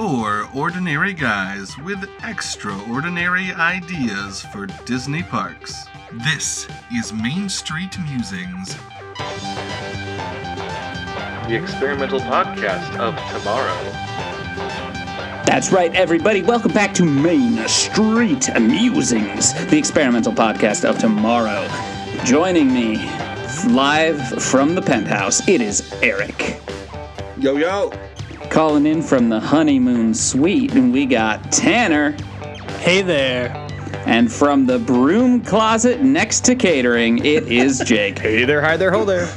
Four ordinary guys with extraordinary ideas for Disney parks. This is Main Street Musings. The experimental podcast of tomorrow. That's right, everybody. Welcome back to Main Street Musings, the experimental podcast of tomorrow. Joining me live from the penthouse, it is Eric. Yo, yo. Calling in from the honeymoon suite, and we got Tanner. Hey there. And from the broom closet next to catering, it is Jake. Hey there, hi there, ho there.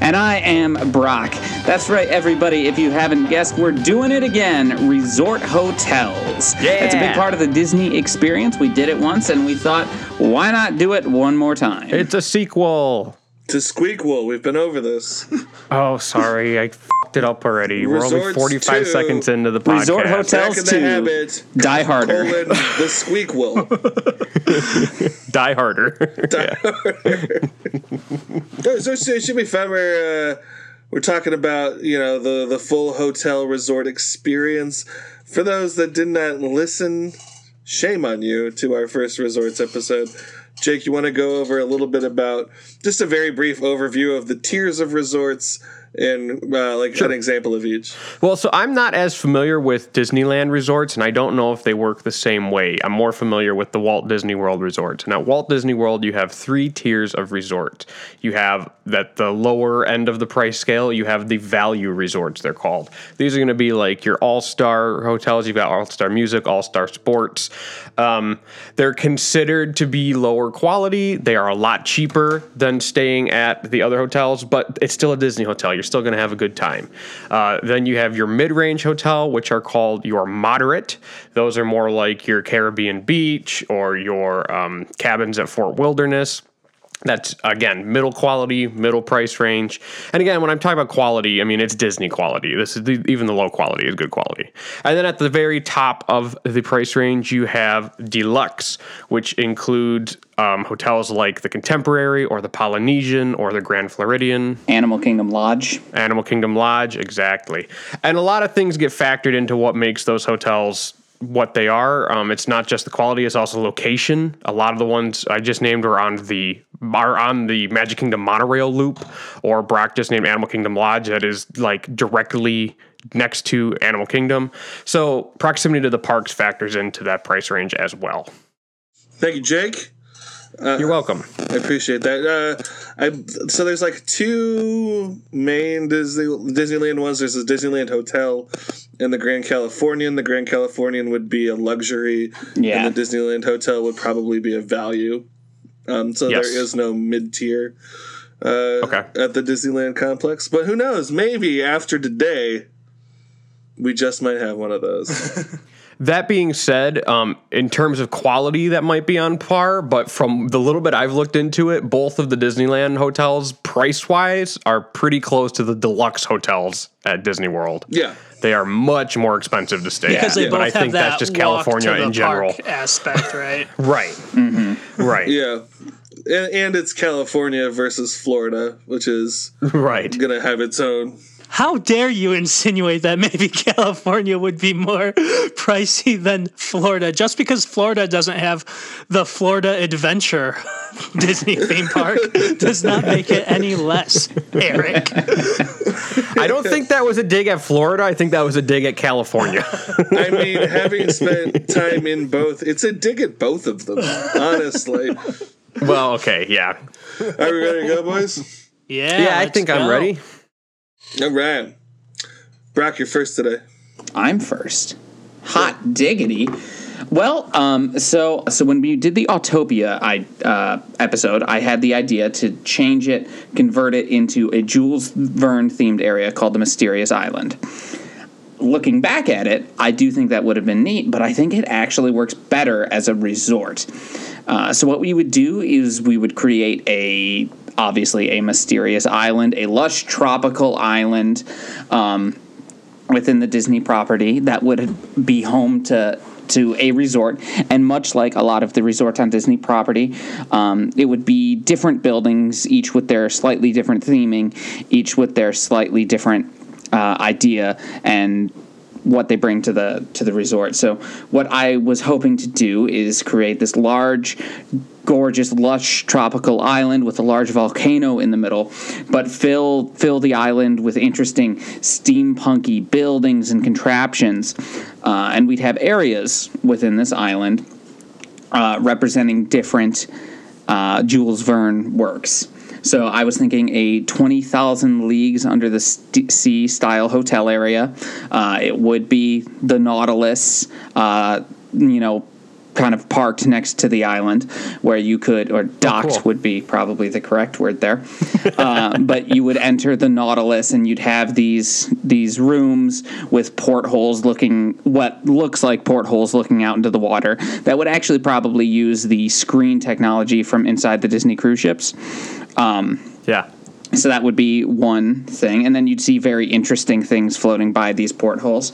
And I am Brock. That's right, everybody. If you haven't guessed, we're doing it again resort hotels. Yeah. It's a big part of the Disney experience. We did it once, and we thought, why not do it one more time? It's a sequel. To Squeakwool, we've been over this. Oh, sorry, I fucked it up already. We're only 45 to seconds into the podcast. Resort Hotel- Back in Tells the to habit. Die Harder. Colon, the Squeakwool. Die harder. so, so, so it should be fun. We're, uh, we're talking about, you know, the, the full hotel resort experience. For those that did not listen, shame on you to our first resorts episode. Jake, you want to go over a little bit about just a very brief overview of the tiers of resorts and uh, like an example of each. well, so I'm not as familiar with Disneyland resorts, and I don't know if they work the same way. I'm more familiar with the Walt Disney World resorts. And at Walt Disney World, you have three tiers of resort. You have that the lower end of the price scale, you have the value resorts, they're called. These are going to be like your all star hotels. You've got all star music, all star sports. Um, they're considered to be lower quality. They are a lot cheaper than staying at the other hotels, but it's still a Disney hotel. You're still going to have a good time. Uh, then you have your mid range hotel, which are called your moderate. Those are more like your Caribbean Beach or your um, cabins at Fort Wilderness. That's again middle quality, middle price range. And again, when I'm talking about quality, I mean it's Disney quality. This is the, even the low quality is good quality. And then at the very top of the price range, you have deluxe, which includes um, hotels like the Contemporary or the Polynesian or the Grand Floridian. Animal Kingdom Lodge. Animal Kingdom Lodge, exactly. And a lot of things get factored into what makes those hotels what they are. Um, it's not just the quality; it's also location. A lot of the ones I just named are on the are on the Magic Kingdom monorail loop, or Brock just named Animal Kingdom Lodge that is like directly next to Animal Kingdom. So proximity to the parks factors into that price range as well. Thank you, Jake. You're welcome. I appreciate that. Uh, I so there's like two main Disney Disneyland ones. There's the Disneyland Hotel and the Grand Californian. The Grand Californian would be a luxury, Yeah. and the Disneyland Hotel would probably be a value. Um, so Yes. there is no mid tier uh, Okay. at the Disneyland complex. But who knows? Maybe after today, we just might have one of those. That being said, um, in terms of quality, that might be on par. But from the little bit I've looked into it, both of the Disneyland hotels, price wise, are pretty close to the deluxe hotels at Disney World. yeah. They are much more expensive to stay Because at. they but both I have think that that's just walk California to the in general. park aspect, right? Right. Mm-hmm. Right. Yeah. And, and it's California versus Florida, which is Right. going to have its own How dare you insinuate that maybe California would be more pricey than Florida just because Florida doesn't have the Florida Adventure Disney theme park does not make it any less, Eric. I don't think that was a dig at Florida. I think that was a dig at California. I mean, having spent time in both, it's a dig at both of them, honestly. well, okay. Yeah. Are we ready to go, boys? Yeah, Yeah, I let's think I'm ready. All right. Brock, you're first today. I'm first. Hot diggity. Well, um, so so when we did the Autopia I, uh, episode, I had the idea to change it, convert it into a Jules Verne themed area called the Mysterious Island. Looking back at it, I do think that would have been neat, but I think it actually works better as a resort. Uh, so what we would do is we would create a obviously a mysterious island, a lush tropical island. Um, within the Disney property that would be home to to a resort and much like a lot of the resorts on Disney property um, it would be different buildings each with their slightly different theming each with their slightly different uh, idea and what they bring to the to the resort. So what I was hoping to do is create this large gorgeous lush tropical island with a large volcano in the middle but fill fill the island with interesting steampunky buildings and contraptions uh, and we'd have areas within this island uh, representing different uh, Jules Verne works. So I was thinking a 20,000 leagues under the st- sea style hotel area. Uh, it would be the Nautilus, uh, you know, kind of parked next to the island where you could, or docked cool. would be probably the correct word there. uh, but you would enter the Nautilus and you'd have these these rooms with portholes looking what looks like portholes looking out into the water that would actually probably use the screen technology from inside the Disney cruise ships. Yeah. So that would be one thing, and then you'd see very interesting things floating by these portholes.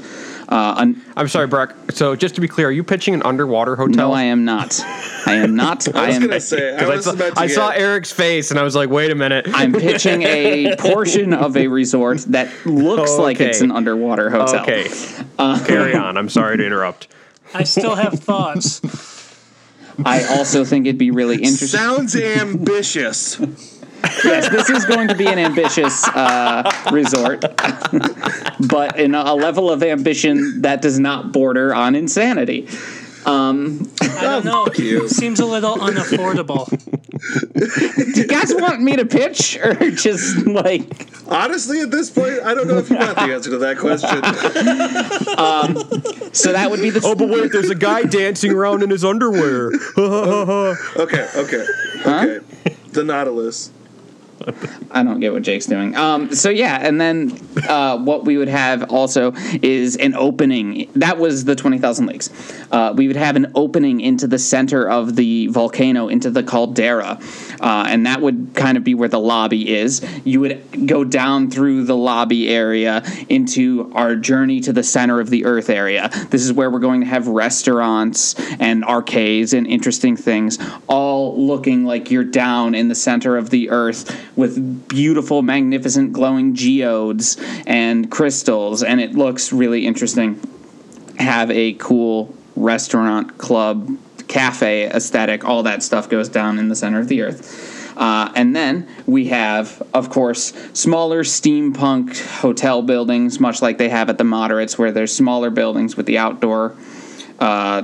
Uh, un- I'm sorry, Brock. So just to be clear, are you pitching an underwater hotel? no, I am not. I am not. I was am. gonna say I Because I, was saw, about to I get, saw Eric's face and I was like, wait a minute. I'm pitching a portion of a resort that looks like it's an underwater hotel. okay. Uh, Carry on. I'm sorry to interrupt. I still have thoughts. I also think it'd be really interesting. sounds ambitious. Yes, this is going to be an ambitious uh, resort, but in a level of ambition that does not border on insanity. I don't know. you. Seems a little unaffordable. Do you guys want me to pitch or just like Honestly, at this point, I don't know if you want the answer to that question. so that would be the Oh, but wait, there's a guy dancing around in his underwear. Okay, okay, okay. The Nautilus. I don't get what Jake's doing. Um, so yeah, and then uh, what we would have also is an opening. That was the twenty thousand leagues. Uh, we would have an opening into the center of the volcano, into the caldera, uh, and that would kind of be where the lobby is. You would go down through the lobby area into our journey to the center of the Earth area. This is where we're going to have restaurants and arcades and interesting things, all looking like you're down in the center of the Earth with beautiful, magnificent, glowing geodes and crystals, and it looks really interesting. Have a cool restaurant, club, cafe aesthetic, all that stuff goes down in the center of the Earth. Uh, and then we have, of course, smaller steampunk hotel buildings, much like they have at the moderates, where there's smaller buildings with the outdoor uh,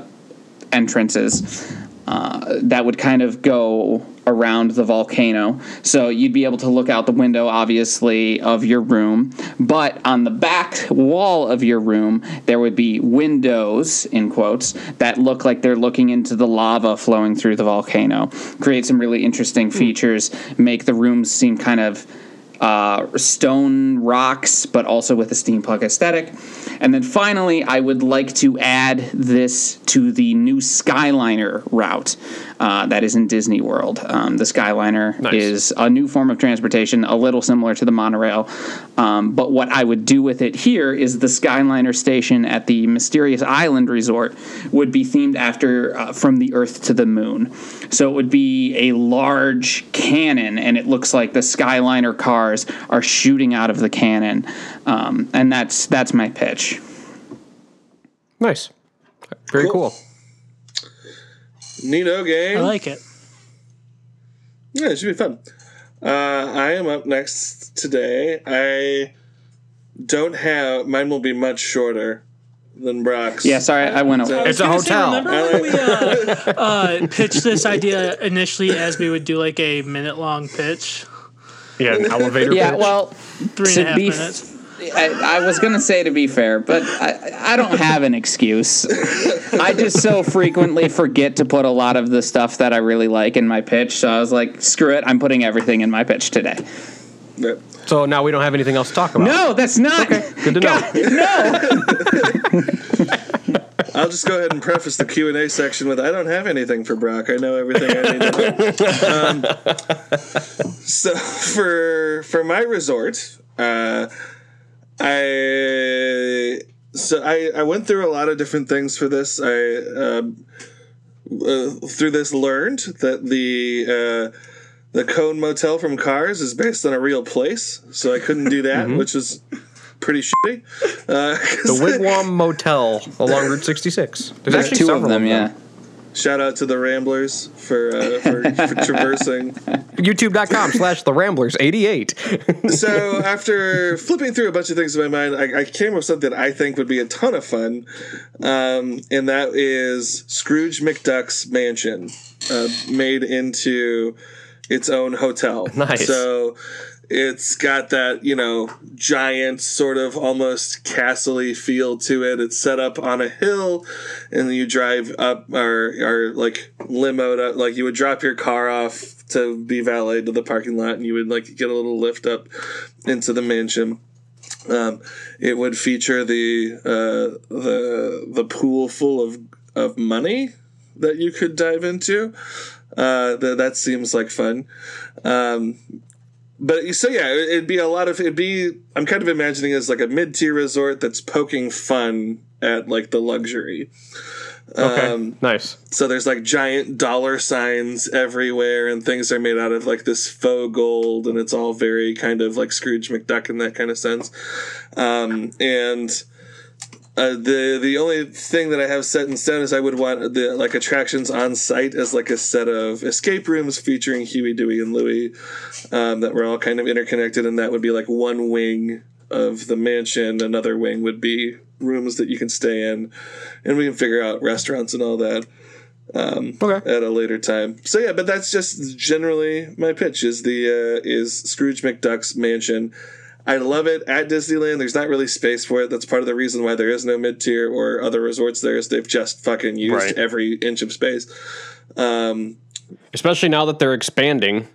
entrances uh, that would kind of go around the volcano. So you'd be able to look out the window, obviously, of your room. But on the back wall of your room, there would be windows, in quotes, that look like they're looking into the lava flowing through the volcano. Create some really interesting features, make the rooms seem kind of uh, stone rocks, but also with a steampunk aesthetic. And then finally, I would like to add this to the new Skyliner route uh, that is in Disney World. Um, the Skyliner Nice. is a new form of transportation, a little similar to the monorail. Um, but what I would do with it here is the Skyliner station at the Mysterious Island Resort would be themed after uh, From the Earth to the Moon. So it would be a large cannon, and it looks like the Skyliner cars are shooting out of the cannon. Um, and that's that's my pitch. Nice. Very Cool. cool. Nino game. I like it. Yeah, it should be fun. Uh, I am up next today. I don't have. Mine will be much shorter than Brock's. Yeah, sorry, I went over. It's a was gonna say, hotel. remember when we uh, uh, pitched this idea initially as we would do like a minute long pitch? Yeah, an elevator Yeah, pitch. well, Three and To be f- minutes. I, I was gonna say to be fair, but I, I don't have an excuse. I just so frequently forget to put a lot of the stuff that I really like in my pitch. So I was like, screw it, I'm putting everything in my pitch today. Yep. so now we don't have anything else to talk about. No, that's not. Good to know. God, no. I'll just go ahead and preface the Q and A section with I don't have anything for Brock. I know everything I need to know. Um, so for for my resort, uh, I so I I went through a lot of different things for this. I um, uh, through this learned that the uh, the Cone Motel from Cars is based on a real place, so I couldn't do that, which is pretty shitty. Uh, 'cause- The Wigwam Motel along Route 66. There's, There's actually two of several them, yeah. Shout out to the Ramblers for uh, for, for traversing. YouTube.com slash The Ramblers 88. So after flipping through a bunch of things in my mind, I, I came up with something I think would be a ton of fun, um, and that is Scrooge McDuck's mansion, uh, made into its own hotel. Nice. So it's got that you know giant sort of almost castle-y feel to it. It's set up on a hill, and you drive up or or like limoed up, like you would drop your car off to be valeted to the parking lot, and you would like get a little lift up into the mansion. Um, it would feature the uh, the the pool full of of money that you could dive into. Uh, that that seems like fun. Um, but so yeah, it- it'd be a lot of it'd be. I'm kind of imagining it as like a mid tier resort that's poking fun at like the luxury. Okay. Um, nice. so there's like giant dollar signs everywhere, and things are made out of like this faux gold, and it's all very kind of like Scrooge McDuck in that kind of sense. Um, and uh, the the only thing that I have set in stone is I would want the like attractions on site as like a set of escape rooms featuring Huey, Dewey, and Louie um, that were all kind of interconnected, and that would be like one wing of the mansion. Another wing would be rooms that you can stay in, and we can figure out restaurants and all that Okay. at a later time. So yeah, but that's just generally my pitch is the uh, is Scrooge McDuck's mansion. I love it at Disneyland. There's not really space for it. That's part of the reason why there is no mid tier or other resorts there is they've just fucking used Right. every inch of space. Um, Especially now that they're expanding.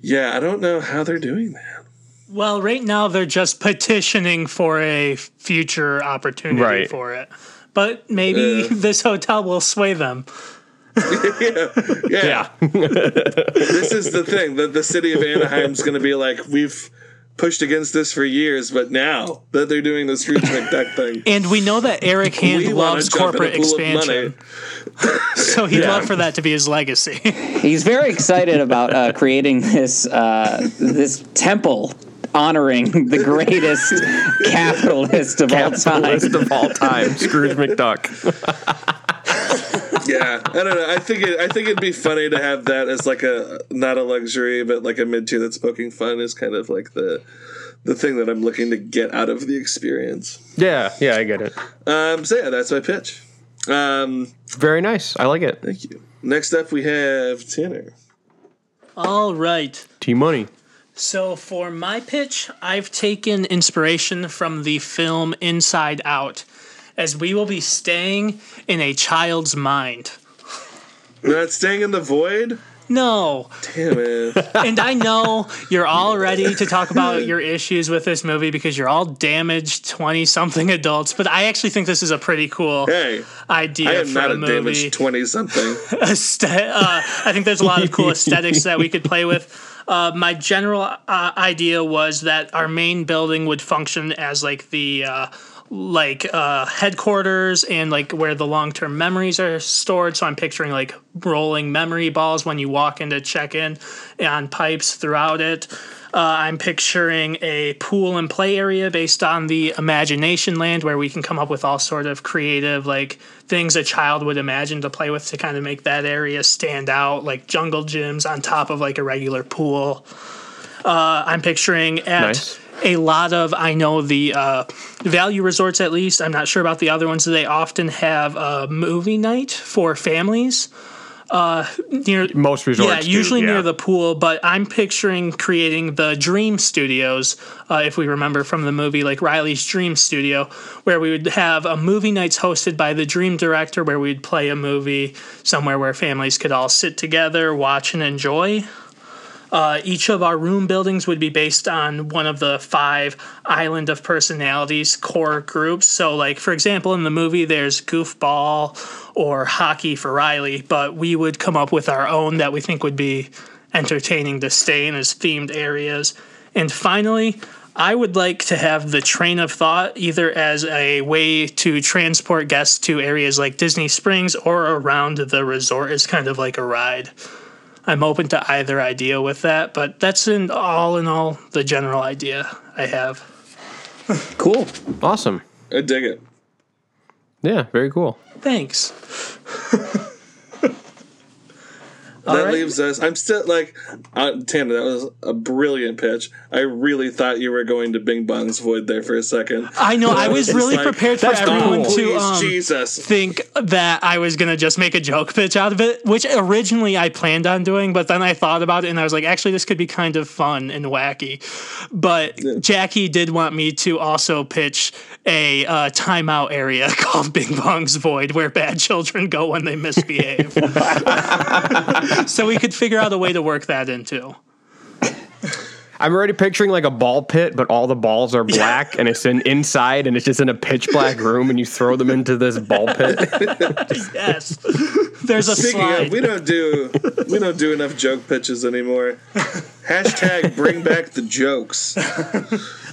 yeah, I don't know how they're doing that. Well, right now they're just petitioning for a future opportunity Right. for it. But maybe this hotel will sway them. yeah, yeah. this is the thing. The, the city of Anaheim's going to be like, we've pushed against this for years, but now that they're doing the Scrooge McDuck thing, And we know that Eric Hand loves jump in a corporate expansion. So he'd love for that to be his legacy. He's very excited about uh, creating this uh, this temple honoring the greatest capitalist of all time. List of all time. Scrooge McDuck. Yeah, I don't know. I think it, I think it'd be funny to have that as like a not a luxury, but like a mid tier that's poking fun is kind of like the the thing that I'm looking to get out of the experience. Yeah, yeah, I get it. Um, so yeah, that's my pitch. Um, Very nice. I like it. thank you. Next up, we have Tanner. All right. T Money. So for my pitch, I've taken inspiration from the film Inside Out, as we will be staying in a child's mind. We're not staying in the void. No. Damn it! And I know you're all ready to talk about your issues with this movie because you're all damaged 20 something adults, but I actually think this is a pretty cool Hey, idea I am for not a a movie. damaged twenty something. aesthet- uh, I think there's a lot of cool aesthetics that we could play with. Uh, my general uh, idea was that our main building would function as like the uh, like uh, headquarters and like where the long term memories are stored. So I'm picturing like rolling memory balls when you walk into check in on pipes throughout it. Uh, I'm picturing a pool and play area based on the imagination land where we can come up with all sort of creative like things a child would imagine to play with to kind of make that area stand out like jungle gyms on top of like a regular pool uh, i'm picturing at Nice. A lot of i know the uh, value resorts at least i'm not sure about the other ones they often have a movie night for families uh, near Most resorts. yeah, do, usually yeah. near the pool, but I'm picturing creating the Dream Studios, uh, if we remember from the movie, like Riley's Dream Studio, where we would have a movie nights hosted by the Dream Director, where we'd play a movie somewhere where families could all sit together, watch, and enjoy. Uh, each of our room buildings would be based on one of the five Island of Personalities core groups. So, like, for example, in the movie, there's Goofball or Hockey for Riley, but we would come up with our own that we think would be entertaining to stay in as themed areas. And finally, I would like to have the train of thought either as a way to transport guests to areas like Disney Springs or around the resort as kind of like a ride. I'm open to either idea with that, but that's in all in all the general idea I have. Cool. Awesome. I dig it. Yeah, very cool. Thanks. that right. leaves us. I'm still like, uh, Tanner. That was a brilliant pitch. I really thought you were going to Bing Bong's void there for a second. I know. I was really like, prepared for everyone cool. to um, Jesus. think that I was gonna just make a joke pitch out of it, which originally I planned on doing, but then I thought about it and I was like, actually, this could be kind of fun and wacky. But Jackie did want me to also pitch a uh, timeout area called Bing Bong's Void, where bad children go when they misbehave. so we could figure out a way to work that into. I'm already picturing like a ball pit, but all the balls are black and it's in inside and it's just in a pitch black room and you throw them into this ball pit. Yes, there's a Speaking slide. of, we don't do we don't do enough joke pitches anymore. Hashtag bring back the jokes.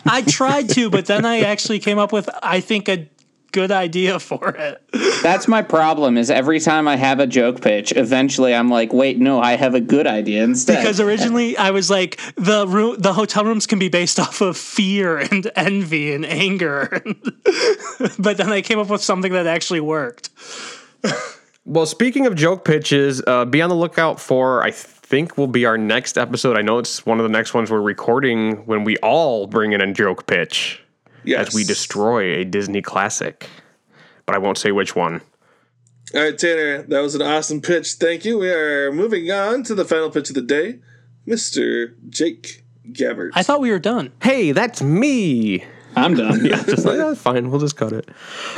I tried to, but then I actually came up with, I think, a good idea for it. That's my problem. Is every time I have a joke pitch, eventually I'm like, wait, no, I have a good idea instead. Because originally I was like, the room, the hotel rooms can be based off of fear and envy and anger, but then I came up with something that actually worked. Well, speaking of joke pitches, uh, be on the lookout for, I think, will be our next episode. I know it's one of the next ones we're recording when we all bring in a joke pitch Yes. as we destroy a Disney classic. But I won't say which one. All right, Tanner, that was an awesome pitch. Thank you. We are moving on to the final pitch of the day, Mr. Jake Gabbert. I thought we were done. Hey, that's me. I'm done. Yeah, just like, "Oh, fine, we'll just cut it.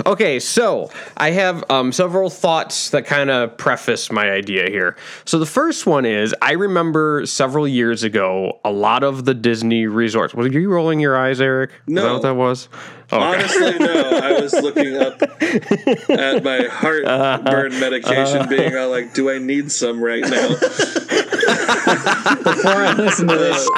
Okay, so I have um, several thoughts that kind of preface my idea here. So the first one is I remember several years ago, a lot of the Disney resorts. Were you rolling your eyes, Eric? Is that No. what that was? Oh, okay. Honestly, no. I was looking up at my heartburn uh-huh. medication, uh-huh. being all like, "Do I need some right now?" Before I listen to this,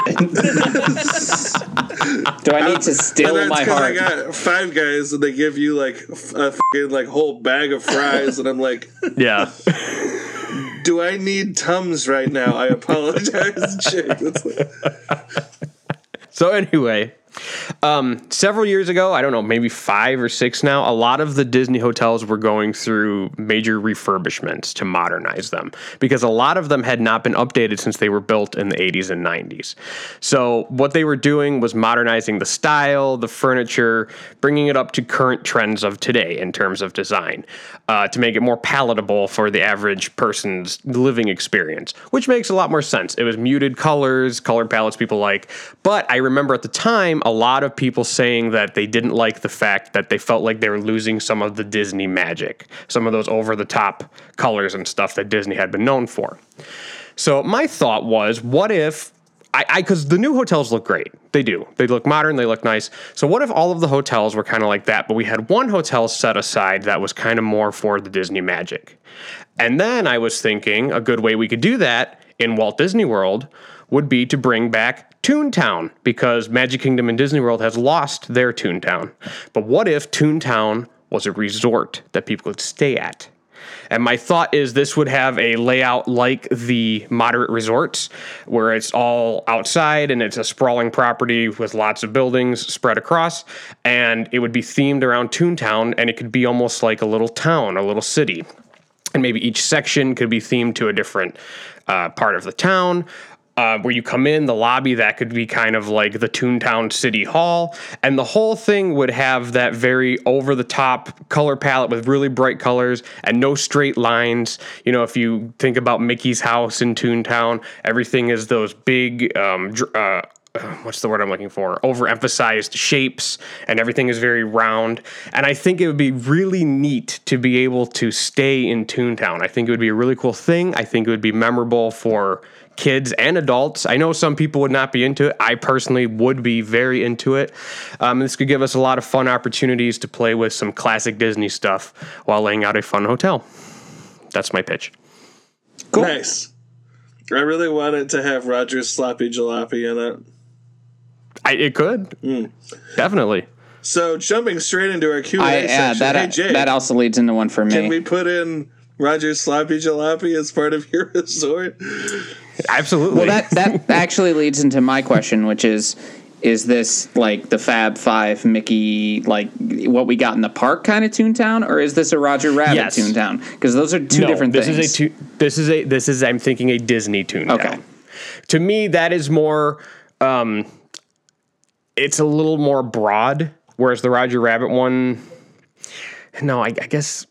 do I need to still and my heart? I got Five Guys, and they give you like a fucking like whole bag of fries, and I'm like, Yeah. "Do I need tums right now?" I apologize, Jake. Like, So anyway, um, several years ago, I don't know, maybe five or six now, a lot of the Disney hotels were going through major refurbishments to modernize them because a lot of them had not been updated since they were built in the 80s and 90s. So what they were doing was modernizing the style, the furniture, bringing it up to current trends of today in terms of design uh, to make it more palatable for the average person's living experience, which makes a lot more sense. It was muted colors, color palettes people like, but I remember at the time a lot of people saying that they didn't like the fact that they felt like they were losing some of the Disney magic, some of those over the top colors and stuff that Disney had been known for. So my thought was, what if I because the new hotels look great. They do. They look modern. They look nice. So what if all of the hotels were kind of like that, but we had one hotel set aside that was kind of more for the Disney magic. And then I was thinking a good way we could do that in Walt Disney World would be to bring back Toontown because Magic Kingdom and Disney World has lost their Toontown. But what if Toontown was a resort that people could stay at? And my thought is this would have a layout like the moderate resorts, where it's all outside and it's a sprawling property with lots of buildings spread across. And it would be themed around Toontown, and it could be almost like a little town, a little city. And maybe each section could be themed to a different uh, part of the town. Uh, where you come in, the lobby that could be kind of like the Toontown City Hall, and the whole thing would have that very over the top color palette with really bright colors and no straight lines. You know, if you think about Mickey's house in Toontown, everything is those big, um, dr- uh, what's the word I'm looking for? Overemphasized shapes, and everything is very round. And I think it would be really neat to be able to stay in Toontown. I think it would be a really cool thing. I think it would be memorable for kids and adults. I know some people would not be into it. I personally would be very into it. Um, this could give us a lot of fun opportunities to play with some classic Disney stuff while laying out a fun hotel. That's my pitch. nice. I really wanted to have Roger's sloppy jalopy in it. I, it could hmm. definitely. So jumping straight into our Q and I, uh, A yeah, section. that hey uh, Jay, that also leads into one for me. can we put in Roger's sloppy jalopy as part of your resort? Absolutely. Well, that that actually leads into my question, which is, is this like the Fab Five Mickey, like what we got in the park kind of Toontown, or is this a Roger Rabbit Yes. Toontown? Because those are two no, different this things. is a tu- this is a this is I'm thinking a Disney toon. Okay. To me, that is more. Um, it's a little more broad, whereas the Roger Rabbit one. No, I, I guess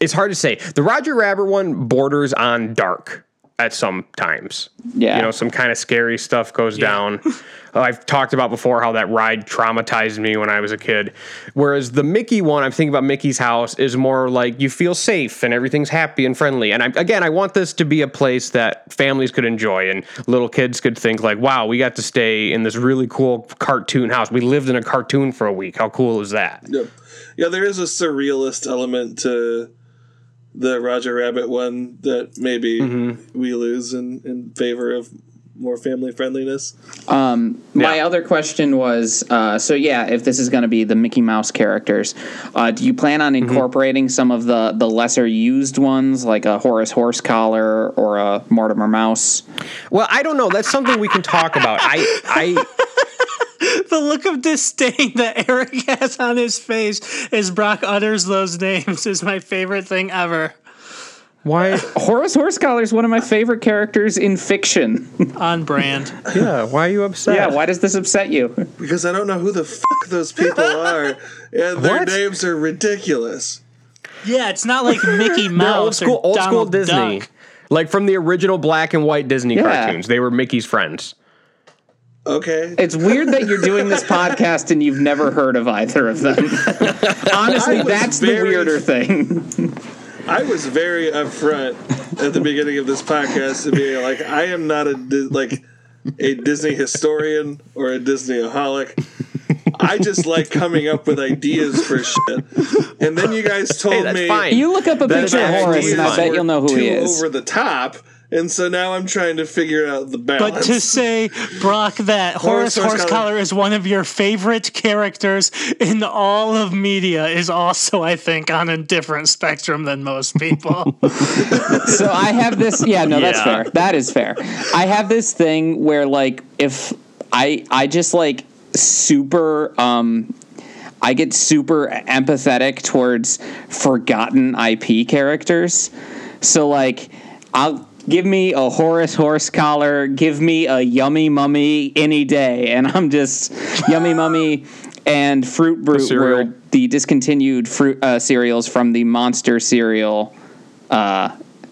it's hard to say. The Roger Rabbit one borders on dark at some times. Yeah. You know, some kind of scary stuff goes down. Uh, I've talked about before how that ride traumatized me when I was a kid. Whereas the Mickey one, I'm thinking about Mickey's house, is more like you feel safe and everything's happy and friendly. And I, again, I want this to be a place that families could enjoy and little kids could think like, wow, we got to stay in this really cool cartoon house. We lived in a cartoon for a week. How cool is that? Yep. Yeah, there is a surrealist element to the Roger Rabbit one that maybe Mm-hmm. we lose in, in favor of more family friendliness. My Yeah. other question was uh, so, yeah, if this is going to be the Mickey Mouse characters, uh, do you plan on Mm-hmm. incorporating some of the, the lesser used ones, like a Horace Horsecollar or a Mortimer Mouse? Well, I don't know. That's something we can talk about. I, I, The look of disdain that Eric has on his face as Brock utters those names is my favorite thing ever. why? Horace Horsecollar is one of my favorite characters in fiction. On brand. Yeah, why are you upset? yeah, why does this upset you? Because I don't know who the fuck those people are, and their What? names are ridiculous. Yeah, it's not like Mickey They're Mouse old school, or old school Donald Disney, Duck. like from the original black and white Disney Yeah. cartoons. They were Mickey's friends. Okay. It's weird that you're doing this podcast and you've never heard of either of them. Honestly, I was that's the weirder thing. I was very upfront at the beginning of this podcast to be like, I am not a like a Disney historian or a Disneyaholic. I just like coming up with ideas for shit. And then you guys told Hey, that's me fine. You look up a That is picture of actually Horace, and I bet you'll know who he is. over the top. And so now I'm trying to figure out the balance. But to say, Brock, that Horace Horace Horsecollar is one of your favorite characters in all of media is also, I think, on a different spectrum than most people. so I have this. Yeah, no, that's Yeah. fair. That is fair. I have this thing where, like, if I I just like super um. I get super empathetic towards forgotten IP characters. So like I'll give me a Horace horse collar, give me a yummy mummy any day, and I'm just yummy mummy and fruit brute cereal. were the discontinued fruit uh, cereals from the monster cereal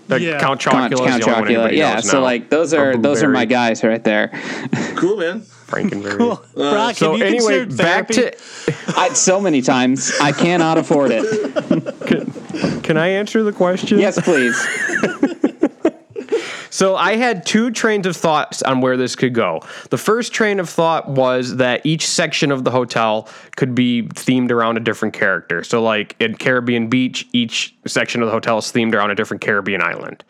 The Yeah. Count Count, Chocula Count is the only one Chocula. Yeah, knows so now. like those are those are my guys right there. cool, man. Frankenberry. Brock, have So you anyway, back to. I, so many times I cannot afford it. Can I answer the question? Yes, please. So I had two trains of thoughts on where this could go. The first train of thought was that each section of the hotel could be themed around a different character. So like in Caribbean Beach, each section of the hotel is themed around a different Caribbean island.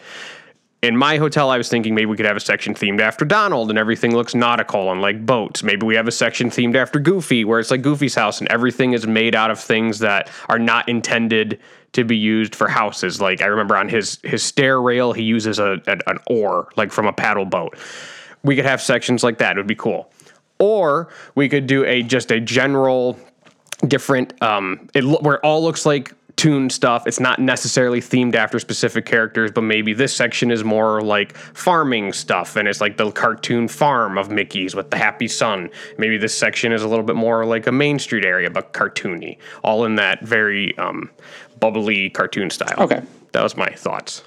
In my hotel, I was thinking maybe we could have a section themed after Donald and everything looks nautical and like boats. Maybe we have a section themed after Goofy where it's like Goofy's house and everything is made out of things that are not intended to be used for houses. Like I remember on his his stair rail, he uses a, an an oar like from a paddle boat. We could have sections like that. It would be cool. Or we could do a just a general different um it where it all looks like toon stuff it's not necessarily themed after specific characters but maybe this section is more like farming stuff and it's like the cartoon farm of mickey's with the happy sun maybe this section is a little bit more like a main street area but cartoony all in that very um bubbly cartoon style Okay. that was my thoughts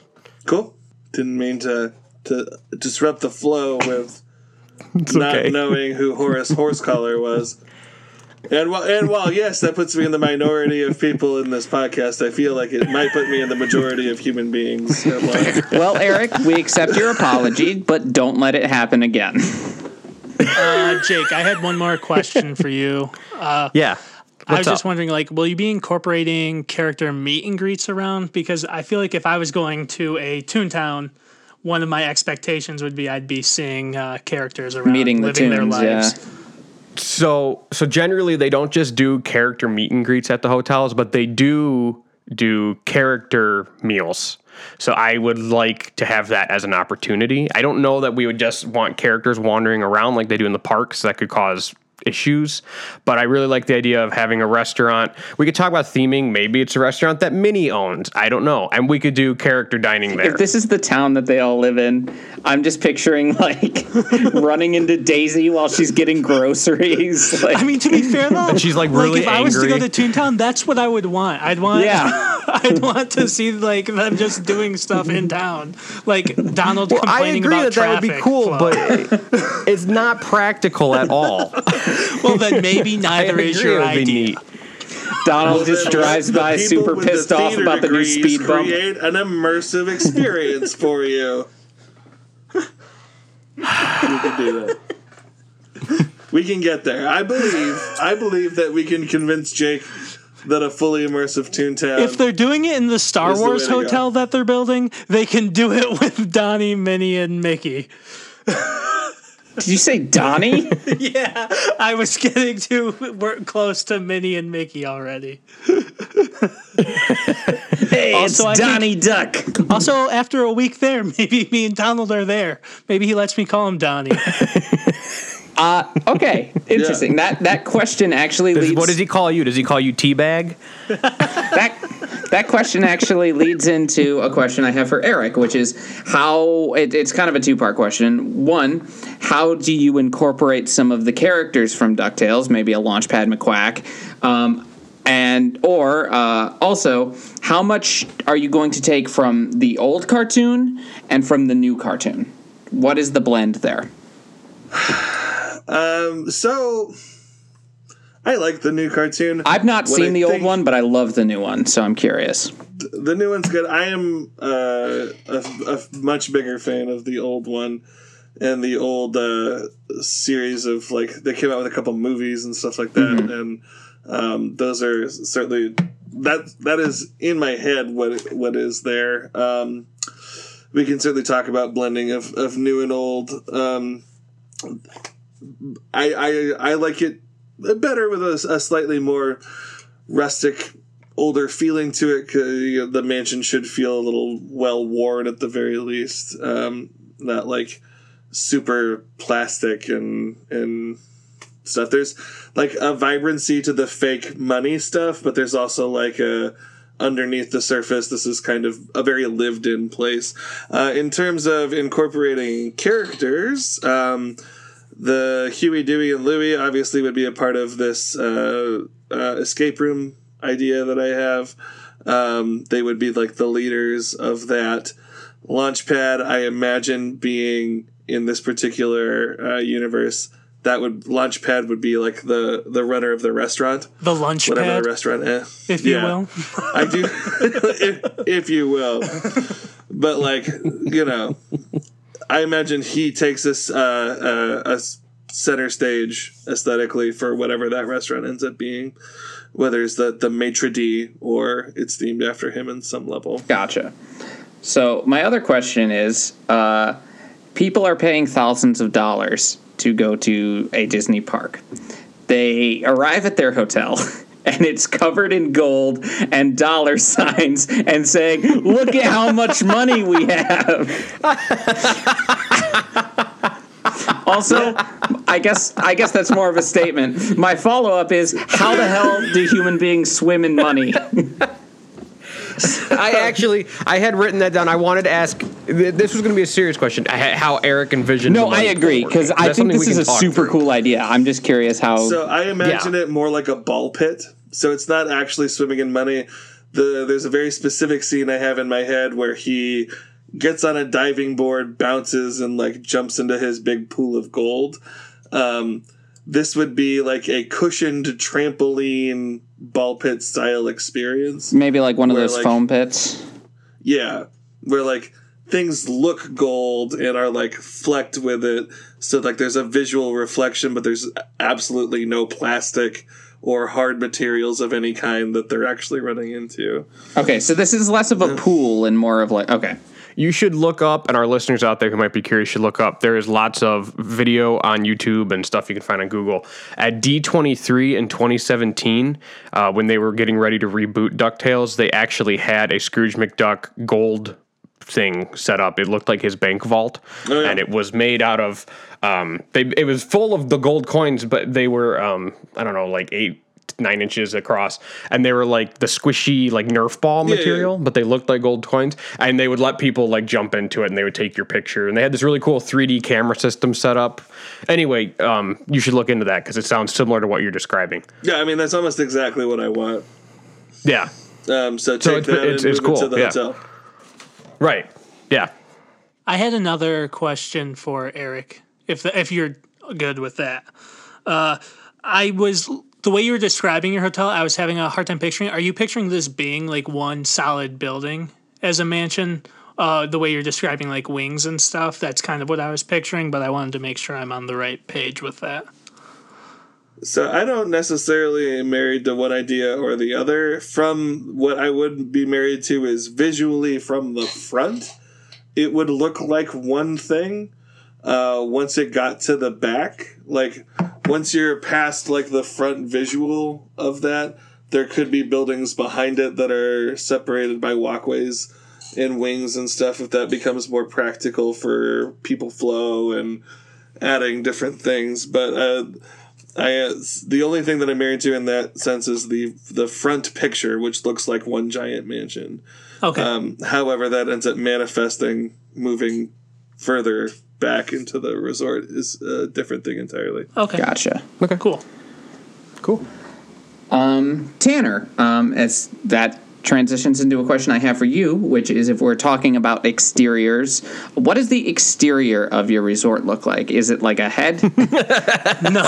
Cool. Didn't mean to to disrupt the flow with not okay. knowing who Horace Horsecollar was. And while, and while yes, that puts me in the minority of people in this podcast, I feel like it might put me in the majority of human beings. at large. Well, Eric, we accept your apology, but don't let it happen again. Uh, Jake, I had one more question for you. yeah I was What's just wondering, like, will you be incorporating character meet and greets around? Because I feel like if I was going to a Toontown, one of my expectations would be I'd be seeing uh, characters around, Meeting the living their tunes, yeah. So so generally they don't just do character meet and greets at the hotels, but they do do character meals. So I would like to have that as an opportunity. I don't know that we would just want characters wandering around like they do in the parks. That could cause issues. But I really like the idea of having a restaurant. We could talk about theming. Maybe it's a restaurant that Minnie owns. I don't know. And we could do character dining there. If this is the town that they all live in, I'm just picturing like running into Daisy while she's getting groceries. Like, I mean, to be fair though, And she's, like, really if I was to go to Toontown, that's what I would want. I'd want, Yeah. I'd want to see like them just doing stuff in town, like Donald Well, I complaining agree about that that would be cool, flow. but it's not practical at all. well, then maybe neither agree is your would be idea. neat. Donald just drives by super with the pissed off about the new speed bump. Create an immersive experience for you. we can do that. We can get there. I believe. I believe that we can convince Jake that a fully immersive Toontown. If they're doing it in the Star Is the way Wars to go. hotel that they're building, they can do it with Donnie, Minnie, and Mickey. Did you say Donnie? Yeah, I was getting too we're close to Minnie and Mickey already. hey, Also, I it's think- Duck. Also, after a week there, maybe me and Donald are there. Maybe he lets me call him Donnie. Okay, interesting. That that question actually Does- leads. what does he call you? Does he call you teabag? that that question actually leads into a question I have for Eric, which is how it, it's kind of a two part question. One, how do you incorporate some of the characters from Ducktales, maybe a Launchpad McQuack, um, and or uh, also how much are you going to take from the old cartoon and from the new cartoon? What is the blend there? um, so I like the new cartoon. I've not What seen I the old one, but I love the new one, so I'm curious. the new one's good. I am uh, a, a much bigger fan of the old one and the old uh, series of like they came out with a couple movies and stuff like that, and um, those are certainly that that is in my head what what is there. Um, we can certainly talk about blending of, of new and old. Um, I, I I like it better with a, a slightly more rustic older feeling to it. you know, the mansion should feel a little well worn at the very least. Um, not like super plastic and and stuff. There's like a vibrancy to the fake money stuff, but there's also like a underneath the surface. This is kind of a very lived in place. Uh, in terms of incorporating characters, um, the Huey, Dewey, and Louie obviously would be a part of this uh, uh, escape room idea that I have. Um, they would be like the leaders of that. Launchpad, I imagine being in this particular uh, universe, that would Launchpad would be like the the runner of the restaurant, The lunch whatever pad, the restaurant is. if you will. I do, if, if you will. But like you know, I imagine he takes this uh, uh, a center stage aesthetically for whatever that restaurant ends up being, whether it's the the maitre d or it's themed after him in some level. Gotcha. So my other question is, uh, people are paying thousands of dollars to go to a Disney park. They arrive at their hotel. And it's covered in gold and dollar signs and saying, Look at how much money we have. also, I guess I guess that's more of a statement. My follow up is how the hell do human beings swim in money? I actually, I had written that down. I wanted to ask. This was going to be a serious question. How Eric envisioned. No, I agree because I think this is a super through. cool idea. I'm just curious how. So I imagine it more like a ball pit. So it's not actually swimming in money. The there's a very specific scene I have in my head where he gets on a diving board, bounces, and like jumps into his big pool of gold. Um, this would be like a cushioned trampoline ball pit style experience. maybe like one of those like- foam pits. Yeah, where like things look gold and are like flecked with it. So like there's a visual reflection, but there's absolutely no plastic or hard materials of any kind that they're actually running into. Okay, so this is less of a pool and more of like okay. You should look up, and our listeners out there who might be curious should look up. There is lots of video on YouTube and stuff you can find on Google. At D23 in 2017, uh, when they were getting ready to reboot DuckTales, they actually had a Scrooge McDuck gold thing set up. It looked like his bank vault, Oh, yeah. and it was made out of. Um, they it was full of the gold coins, but they were um, I don't know, like eight nine inches across, and they were like the squishy like Nerf ball yeah. material, but they looked like gold coins, and they would let people like jump into it, and they would take your picture, and they had this really cool 3D camera system set up. Anyway, um, you should look into that because it sounds similar to what you're describing. Yeah, I mean that's almost exactly what I want. Yeah, Um, so take So it's- that it's- and it's move it to the yeah. hotel. right. Yeah. I had another question for Eric, if the, if you're good with that. Uh, I was the way you were describing your hotel. I was having a hard time picturing. Are you picturing this being like one solid building as a mansion? Uh, the way you're describing like wings and stuff. That's kind of what I was picturing, but I wanted to make sure I'm on the right page with that. So I don't necessarily married to one idea or the other. From what I would be married to is visually from the front, it would look like one thing. Uh, once it got to the back, like once you're past like the front visual of that, there could be buildings behind it that are separated by walkways and wings and stuff. If that becomes more practical for people flow and adding different things, but. Uh, I uh, the only thing that I'm married to in that sense is the the front picture, which looks like one giant mansion. Okay. Um, however, that ends up manifesting moving further back into the resort is a different thing entirely. okay. Gotcha. Okay. Cool. Cool. Um, Tanner, um, as that transitions into a question I have for you, which is if we're talking about exteriors, what does the exterior of your resort look like? Is it like a head? No.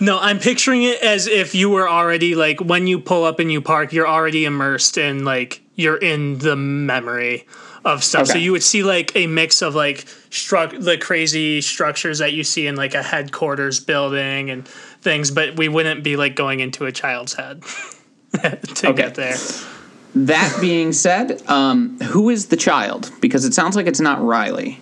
no, I'm picturing it as if you were already like when you pull up and you park, you're already immersed in like you're in the memory of stuff. So you would see like a mix of like struck the crazy structures that you see in like a headquarters building and things, but we wouldn't be like going into a child's head to Okay. get there. that being said, um, who is the child? Because it sounds like it's not Riley.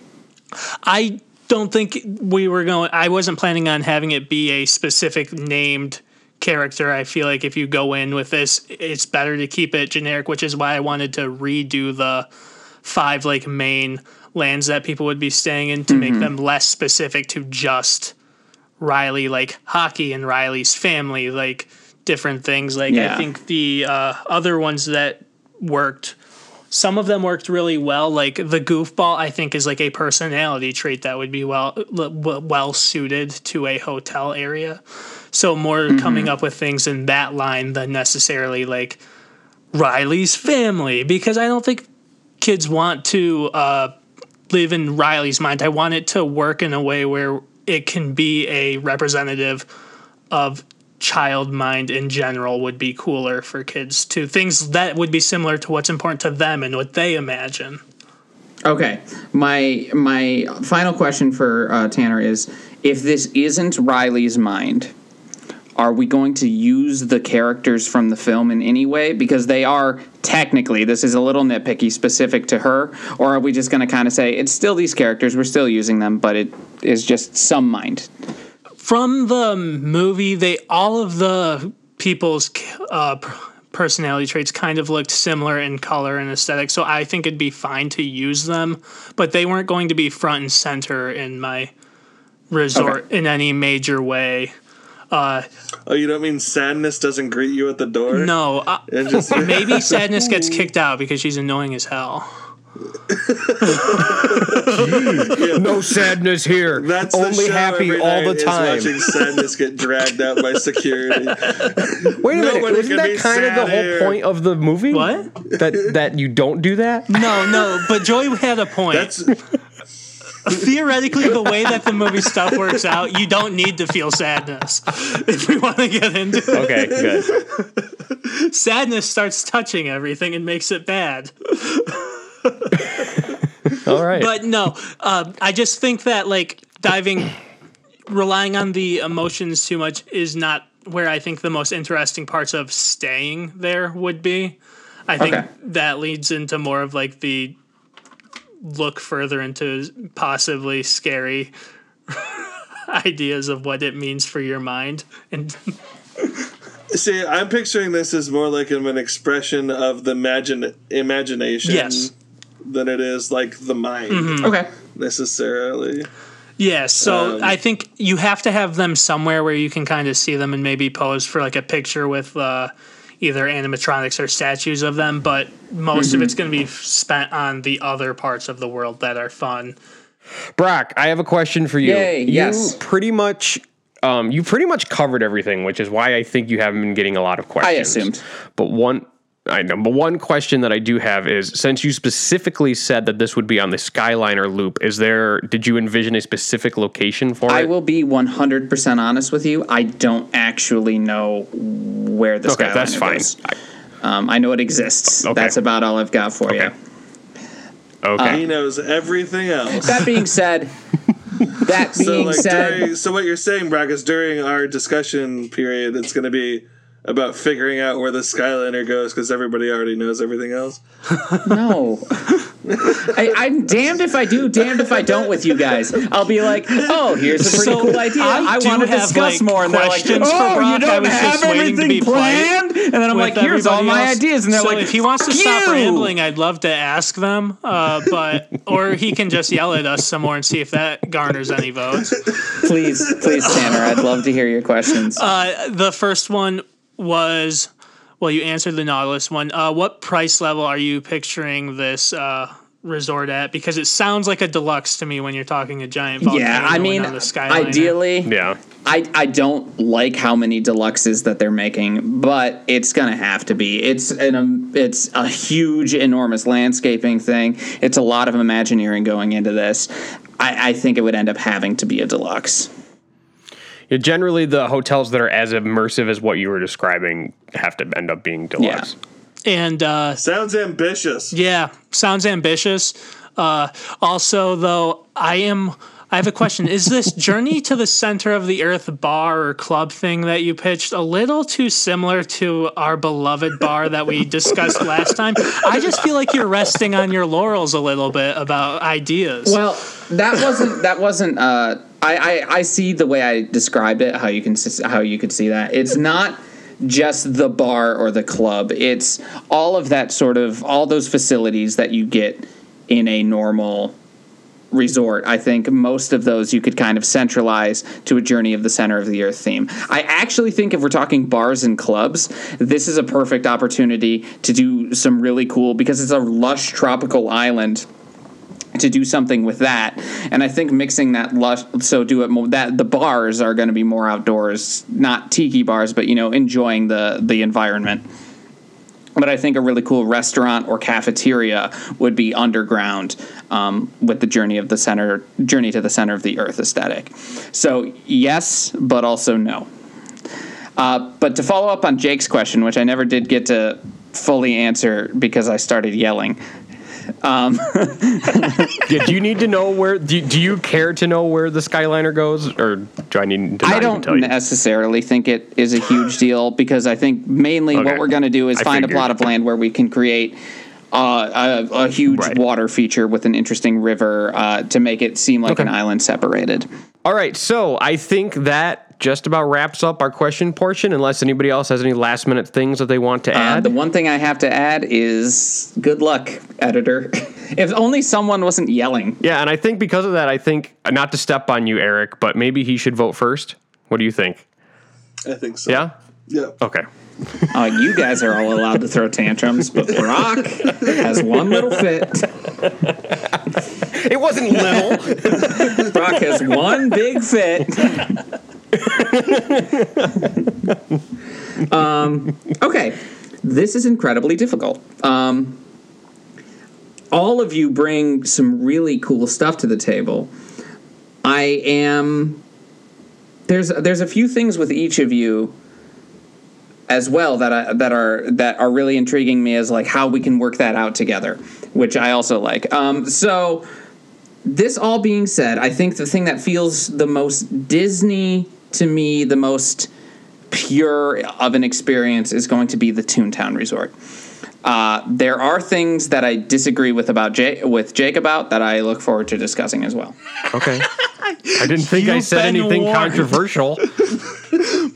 I don't think we were going. I wasn't planning on having it be a specific named character. I feel like if you go in with this, it's better to keep it generic, which is why I wanted to redo the five like main lands that people would be staying in to make them less specific to just Riley, like hockey and Riley's family, like different things. Like Yeah. I think the uh, other ones that worked some of them worked really well. Like the goofball, I think, is like a personality trait that would be well well suited to a hotel area. So more coming up with things in that line than necessarily like Riley's family, because I don't think kids want to uh, live in Riley's mind. I want it to work in a way where it can be a representative of child mind in general would be cooler for kids to things that would be similar to what's important to them and what they imagine. Okay, my my final question for uh, Tanner is: If this isn't Riley's mind, are we going to use the characters from the film in any way? Because they are technically, this is a little nitpicky, specific to her, or are we just going to kind of say it's still these characters, we're still using them, but it is just some mind? From the movie, they all of the people's uh, personality traits kind of looked similar in color and aesthetic, so I think it'd be fine to use them, but they weren't going to be front and center in my resort in any major way. Oh, you don't mean sadness doesn't greet you at the door? No, uh, just maybe sadness gets kicked out because she's annoying as hell. No sadness here. That's the only show happy every all night the is time. watching sadness get dragged out by security. Wait a minute, Nobody isn't that kind of the sad whole here. point of the movie? What? That that you don't do that? No, no, but Joy had a point. That's Theoretically, the way that the movie stuff works out, you don't need to feel sadness. If we want to get into it, Okay, good. sadness starts touching everything and makes it bad. All right. But no, uh, I just think that like diving, relying on the emotions too much is not where I think the most interesting parts of staying there would be. I think Okay. that leads into more of like the look further into possibly scary ideas of what it means for your mind and see, I'm picturing this as more like an expression of the imagine imagination Yes. than it is like the mind Mm-hmm. Okay. necessarily. Yeah, so Um, I think you have to have them somewhere where you can kind of see them and maybe pose for like a picture with uh, either animatronics or statues of them. But most of it's going to be spent on the other parts of the world that are fun. Brock, I have a question for you. Yay, you yes. pretty much um, you pretty much covered everything, which is why I think you haven't been getting a lot of questions. I assumed. But one I know, but one question that I do have is since you specifically said that this would be on the Skyliner loop, is there did you envision a specific location for I it? I will be 100% honest with you. I don't actually know where the Okay, Skyliner that's fine. goes. Um, I know it exists. Okay. That's about all I've got for you. Okay. Okay. He knows everything else. That being said, that So being like said, during, so what you're saying, Brock, is during our discussion period, it's going to be about figuring out where the Skyliner goes because everybody already knows everything else. no. I, I'm damned if I do, damned if I don't with you guys. I'll be like, oh, here's a pretty So, cool idea. I I, want to have, discuss like, more. And they're like, questions for oh, you Brock. I don't was have to everything planned? And then I'm like, here's all my else. ideas. And they're so like, if he wants to "Fuck stop you." rambling, I'd love to ask them. Uh, but or he can just yell at us some more and see if that garners any votes. please, please, Tanner, I'd love to hear your questions. Uh, the first one was well, you answered the Nautilus one. Uh, what price level are you picturing this uh, resort at? Because it sounds like a deluxe to me when you're talking a giant volcano. yeah, I mean, the Skyliner. ideally, yeah. I, I don't like how many deluxes that they're making, but it's gonna have to be. It's an um, it's a huge, enormous landscaping thing. It's a lot of Imagineering going into this. I, I think it would end up having to be a deluxe. Yeah, generally, the hotels that are as immersive as what you were describing have to end up being deluxe. and uh, Sounds ambitious. Yeah, sounds ambitious. Uh, also, though, I am. I have a question. Is this journey to the center of the earth bar or club thing that you pitched a little too similar to our beloved bar that we discussed last time? I just feel like you're resting on your laurels a little bit about ideas. Well, that wasn't that wasn't. Uh, I, I I see the way I described it. How you can how you could see that. It's not just the bar or the club. It's all of that sort of all those facilities that you get in a normal resort. I think most of those you could kind of centralize to a journey of the center of the earth theme. I actually think if we're talking bars and clubs, this is a perfect opportunity to do some really cool because it's a lush tropical island to do something with that. And I think mixing that lush, so do it more that the bars are going to be more outdoors, not tiki bars, but you know, enjoying the the environment. But I think a really cool restaurant or cafeteria would be underground um, with the journey of the center, journey to the center of the earth aesthetic. So yes, but also no. Uh, but to follow up on Jake's question, which I never did get to fully answer because I started yelling. Yeah, do you need to know where? Do, do you care to know where the Skyliner goes, or do I need to? I don't necessarily think it is a huge deal because I think mainly Okay. what we're going to do is I find a plot of land where we can create uh, a, a huge Right. water feature with an interesting river uh, to make it seem like an island separated. All right, so I think that just about wraps up our question portion. Unless anybody else has any last minute things that they want to Uh, add. the one thing I have to add is good luck, editor. if only someone wasn't yelling. yeah, and I think because of that, I think not to step on you, Eric, but maybe he should vote first. What do you think? I think so. Yeah. Yeah. Okay. Uh, you guys are all allowed to throw tantrums, but Brock has one little fit. It wasn't little. Brock has one big fit. um, okay, this is incredibly difficult. Um, all of you bring some really cool stuff to the table. I am there's there's a few things with each of you as well that I, that are that are really intriguing me as like how we can work that out together, which I also like. Um, so this all being said, I think the thing that feels the most Disney to me, the most pure of an experience, is going to be the Toontown Resort. Uh, there are things that I disagree with about Jake, with Jake about that I look forward to discussing as well. Okay. I didn't think I You've said anything warned. controversial.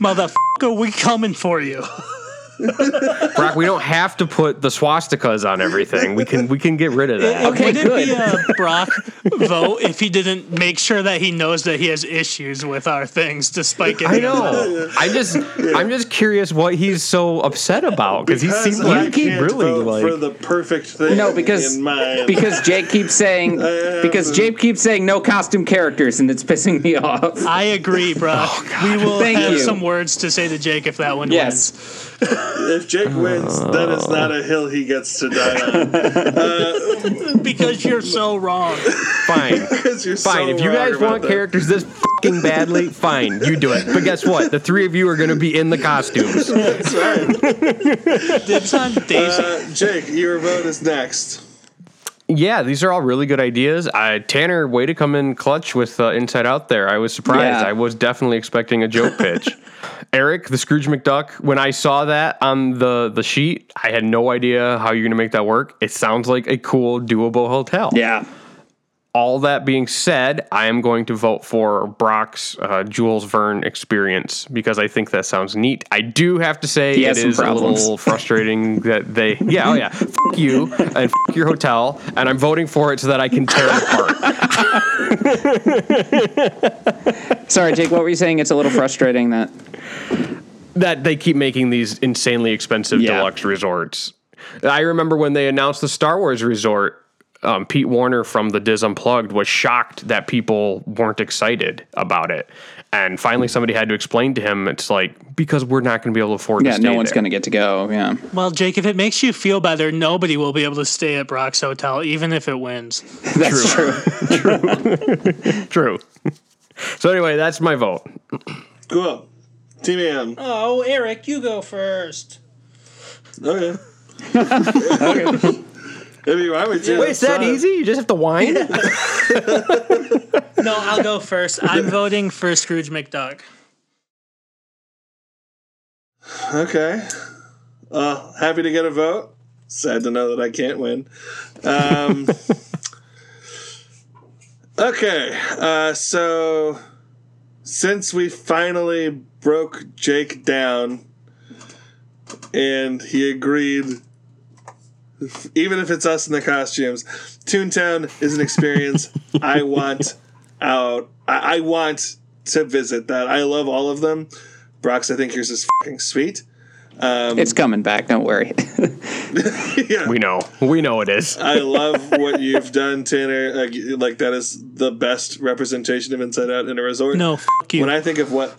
Motherfucker, we coming for you. Brock, we don't have to put the swastikas on everything. We can we can get rid of that. Okay, Would it good. be a Brock vote if he didn't make sure that he knows that he has issues with our things, despite I getting know. I just I'm just curious what he's so upset about because he seems I like keep can't really vote like for the perfect thing. No, because in mind. because Jake keeps saying because Jake keeps saying no costume characters, and it's pissing me off. I agree, Brock. Oh, we will Thank have you. some words to say to Jake if that one Yes. If Jake wins, then it's not a hill he gets to die on. wins. Because you're so wrong. fine. Because you're Fine, so if you guys want that. characters this fucking badly, fine, you do it. But guess what? The three of you are going to be in the costumes. That's right. Dibs on Daisy. Uh, Jake, your vote is next. Yeah, these are all really good ideas. I, Tanner, way to come in clutch with uh, Inside Out there. I was surprised. Yeah. I was definitely expecting a joke pitch. Eric, the Scrooge McDuck, when I saw that on the, the sheet, I had no idea how you're going to make that work. It sounds like a cool, doable hotel. Yeah. All that being said, I am going to vote for Brock's uh, Jules Verne experience because I think that sounds neat. I do have to say it is it has some is a little frustrating that they, yeah, oh yeah, fuck you and fuck your hotel, and I'm voting for it so that I can tear it apart. Sorry, Jake. What were you saying? It's a little frustrating that. that they keep making these insanely expensive Yeah. deluxe resorts. I remember when they announced the Star Wars resort. Um, Pete Werner from the Dis Unplugged was shocked that people weren't excited about it, and finally somebody had to explain to him, "It's like because we're not going to be able to afford Yeah, to stay no one's going to get to go. Yeah. Well, Jake, if it makes you feel better, nobody will be able to stay at Brock's Hotel, even if it wins. That's true. True. true. so anyway, that's my vote. Cool. Team Ann. Oh, Eric, you go first. Okay. Okay. If you want me to. Wait, it's that fine. easy? You just have to whine? No, I'll go first. I'm voting for Scrooge McDuck. Okay. Uh, happy to get a vote. Sad to know that I can't win. Um, okay. Uh, so, since we finally broke Jake down and he agreed, even if it's us in the costumes, Toontown is an experience I want out. I, I want to visit that. I love all of them. Brock's, I think yours is fucking sweet. Um, it's coming back. Don't worry. yeah. we know. We know it is. I love what you've done, Tanner. Like, like that is the best representation of Inside Out in a resort. No, fuck you. When I think of what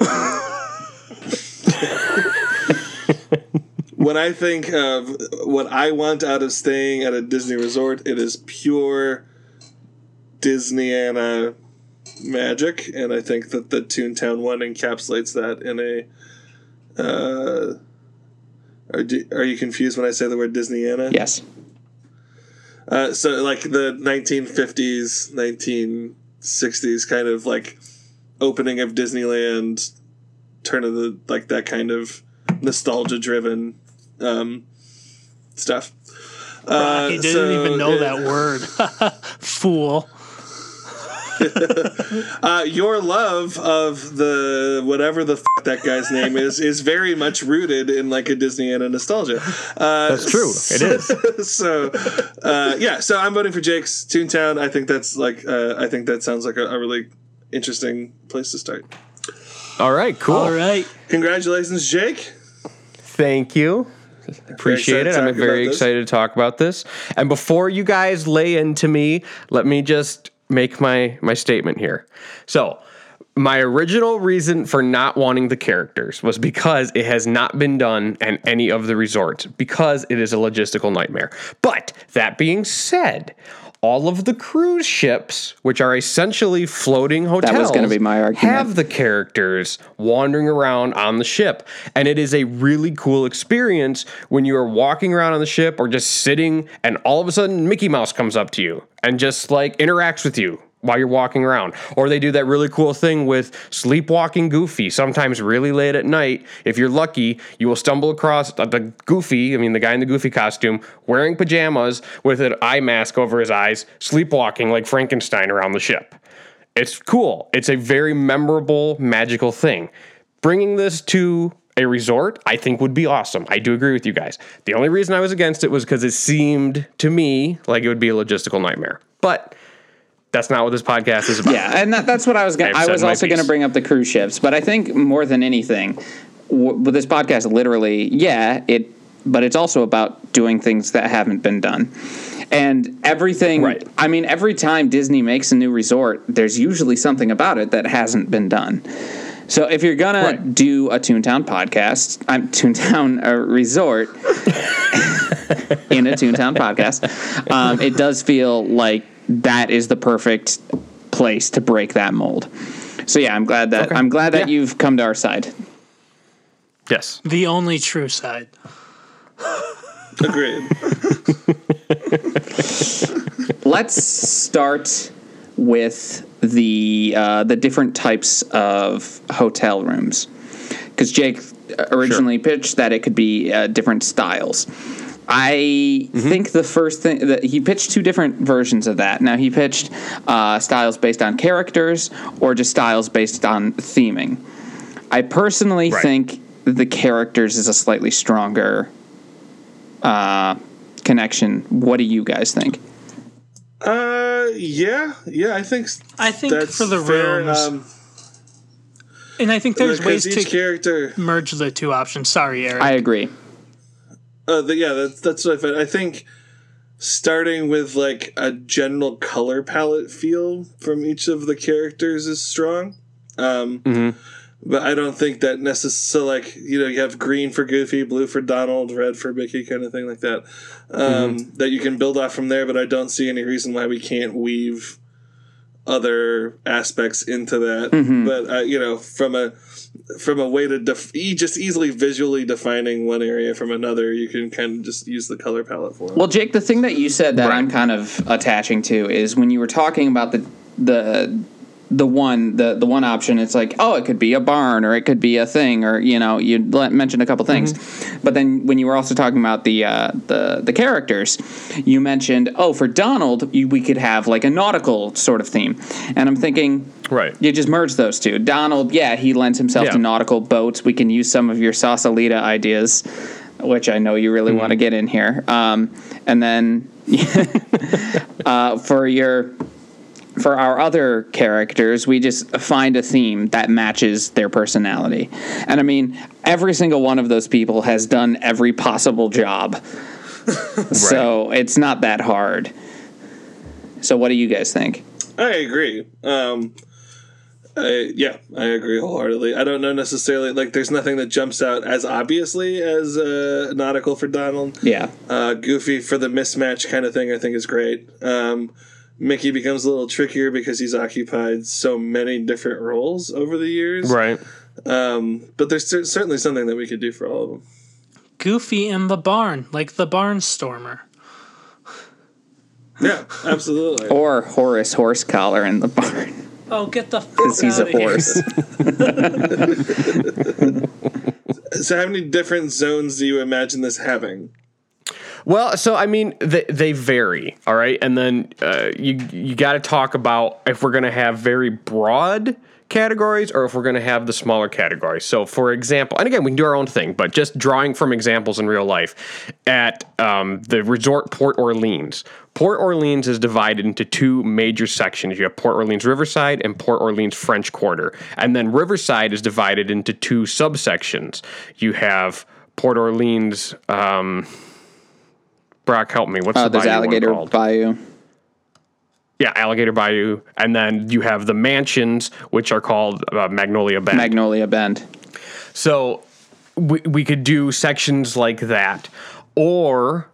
when I think of what I want out of staying at a Disney resort, it is pure Disneyana magic, and I think that the Toontown one encapsulates that in a. Uh, are, do, are you confused when I say the word Disneyana? yes. Uh, so like the 1950s, 1960s kind of like opening of Disneyland, turn of the like that kind of nostalgia driven um, stuff. Uh, he didn't so, even know that word. Fool. Uh, your love of the whatever the f- that guy's name is is very much rooted in like a Disneyana nostalgia. Uh, That's true. It is. so uh, yeah so i'm voting for jake's toontown i think that's like uh, i think that sounds like a, a really interesting place to start All right, cool. All right. congratulations jake Thank you. Appreciate it. I'm very excited to talk about this. And before you guys lay into me, let me just make my my statement here. So, my original reason for not wanting the characters was because it has not been done in any of the resorts because it is a logistical nightmare. But that being said, all of the cruise ships, which are essentially floating hotels, was gonna be my argument. have the characters wandering around on the ship. And it is a really cool experience when you are walking around on the ship or just sitting and all of a sudden Mickey Mouse comes up to you and just like interacts with you while you're walking around. Or they do that really cool thing with sleepwalking Goofy. Sometimes really late at night, if you're lucky, you will stumble across the Goofy, I mean the guy in the Goofy costume, wearing pajamas with an eye mask over his eyes, sleepwalking like Frankenstein around the ship. It's cool. It's a very memorable, magical thing. Bringing this to a resort, I think would be awesome. I do agree with you guys. The only reason I was against it was because it seemed to me like it would be a logistical nightmare. But that's not what this podcast is about. Yeah, and that, that's what I was. Gonna, I've I was also going to bring up the cruise ships, but I think more than anything, w- with this podcast, literally, yeah, it. But it's also about doing things that haven't been done, and everything. Right. I mean, every time Disney makes a new resort, there's usually something about it that hasn't been done. So if you're gonna Right. do a Toontown podcast, I'm Toontown a resort in a Toontown podcast, um, it does feel like that is the perfect place to break that mold. So yeah, I'm glad that Okay. I'm glad that Yeah. you've come to our side. Yes. The only true side. Agreed. Let's start with the uh, the different types of hotel rooms, because Jake originally pitched that it could be uh, different styles. I think the first thing that he pitched two different versions of that. Now he pitched uh, styles based on characters or just styles based on theming. I personally Right. think the characters is a slightly stronger uh, connection. What do you guys think? Uh, yeah, yeah. I think I think that's for the fair. rooms, Um, and I think there's ways to character. merge the two options. Sorry, Eric. I agree. Uh, the, yeah, that's that's what I find. I think starting with like a general color palette feel from each of the characters is strong. Um, But I don't think that necessarily like you know you have green for Goofy, blue for Donald, red for Mickey, kind of thing like that. Um, That you can build off from there. But I don't see any reason why we can't weave other aspects into that. But uh, you know, from a from a way to def- e- just easily visually defining one area from another, you can kind of just use the color palette for it. Well, Jake, the thing that you said that Right. I'm kind of attaching to is when you were talking about the the the one the the one option. It's like, oh, it could be a barn or it could be a thing, or you know, you mentioned a couple things. But then when you were also talking about the uh, the the characters, you mentioned, oh, for Donald, you, we could have like a nautical sort of theme, and I'm thinking. Right. You just merge those two. Donald, yeah, he lends himself Yeah. to nautical boats. We can use some of your Sausalita ideas, which I know you really want to get in here. Um, and then uh, for your for our other characters, we just find a theme that matches their personality. And I mean, every single one of those people has done every possible job. So it's not that hard. So what do you guys think? I agree. Um, I, yeah, I agree wholeheartedly. I don't know necessarily like there's nothing that jumps out as obviously as uh, nautical for Donald. Yeah. Uh, Goofy for the mismatch kind of thing, I think is great. Um, Mickey becomes a little trickier because he's occupied so many different roles over the years. Right. Um, but there's cer- certainly something that we could do for all of them. Goofy in the barn, like the barnstormer. Yeah, absolutely. Or Horace Horsecollar in the barn. Oh, get the fuck Because he's a horse. so, how many different zones do you imagine this having? Well, so I mean, they, they vary, all right, and then uh, you you got to talk about if we're going to have very broad categories or if we're going to have the smaller categories. So, for example, and again, we can do our own thing, but just drawing from examples in real life at um, the resort Port Orleans. Port Orleans is divided into two major sections. You have Port Orleans Riverside and Port Orleans French Quarter, and then Riverside is divided into two subsections. You have Port Orleans. Um, Brock, help me. What's Uh, the there's bayou Alligator called? Bayou. yeah, Alligator Bayou, and then you have the mansions, which are called uh, Magnolia Bend. Magnolia Bend. so we we could do sections like that, or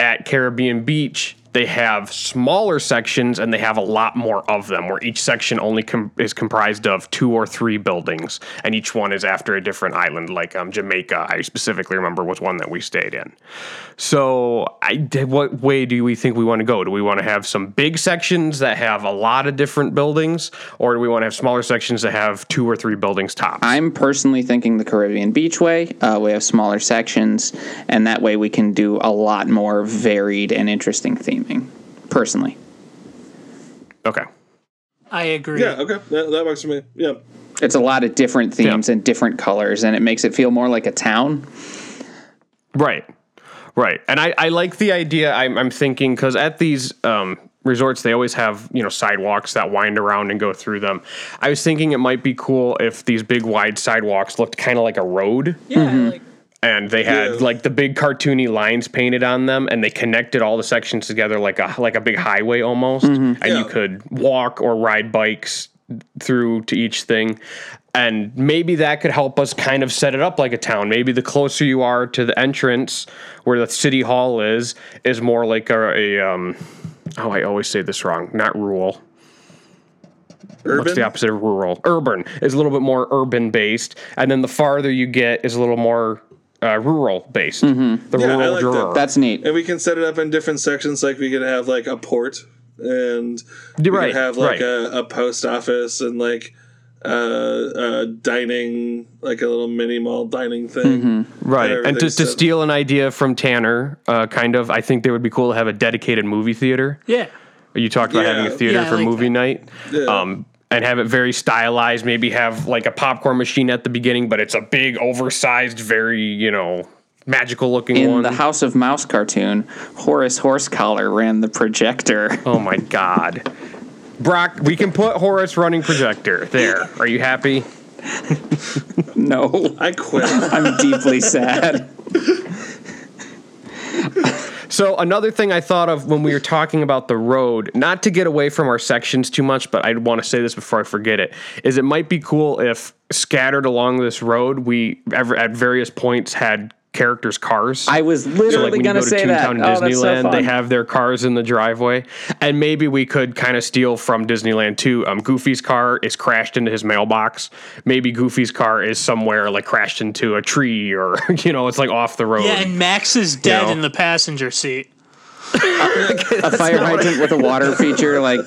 at Caribbean Beach. They have smaller sections and they have a lot more of them, where each section only com- is comprised of two or three buildings, and each one is after a different island. Like um, Jamaica, I specifically remember was one that we stayed in. So, I, what way do we think we want to go? Do we want to have some big sections that have a lot of different buildings, or do we want to have smaller sections that have two or three buildings tops? I'm personally thinking the Caribbean Beachway. Uh, we have smaller sections, and that way we can do a lot more varied and interesting theming. Personally, okay. I agree. Yeah, okay, that, that works for me. Yeah. It's a lot of different themes Yeah. and different colors, and it makes it feel more like a town. Right. Right. And I, I like the idea. I'm, I'm thinking because at these um, resorts, they always have, you know, sidewalks that wind around and go through them. I was thinking it might be cool if these big wide sidewalks looked kind of like a road Yeah, like and they had Yeah. like the big cartoony lines painted on them and they connected all the sections together like a like a big highway almost and Yeah. you could walk or ride bikes through to each thing and maybe that could help us kind of set it up like a town maybe the closer you are to the entrance where the city hall is is more like a, a um oh i always say this wrong not rural Urban. What's the opposite of rural? Urban is a little bit more urban based, and then the farther you get is a little more uh, rural based. Mm-hmm. Yeah, I rural like juror. that. That's neat. and we can set it up in different sections. Like we could have like a port, and we right, could have like right. a, a post office and like uh, a dining, like a little mini mall dining thing. right. And to, to steal an idea from Tanner, uh, kind of, I think they would be cool to have a dedicated movie theater. yeah. You talked about Yeah. having a theater Yeah, for like movie that. night. Yeah. Um, and have it very stylized. Maybe have like a popcorn machine at the beginning, but it's a big, oversized, very you know magical looking In one. the House of Mouse cartoon, Horace Horsecollar ran the projector. oh my god, Brock! We can put Horace running projector there. Are you happy? No, I quit. I'm deeply sad. So another thing I thought of when we were talking about the road, not to get away from our sections too much, but I want to say this before I forget it, is it might be cool if scattered along this road, we ever at various points had characters' cars. I was so literally like when you gonna go to say that. Toontown Oh, that's so Disneyland, fun. they have their cars in the driveway, and maybe we could kind of steal from Disneyland too. Um, Goofy's car is crashed into his mailbox. Maybe Goofy's car is somewhere like crashed into a tree, or you know, it's like off the road. Yeah, and Max is dead know. in the passenger seat. a fire hydrant with a water feature, like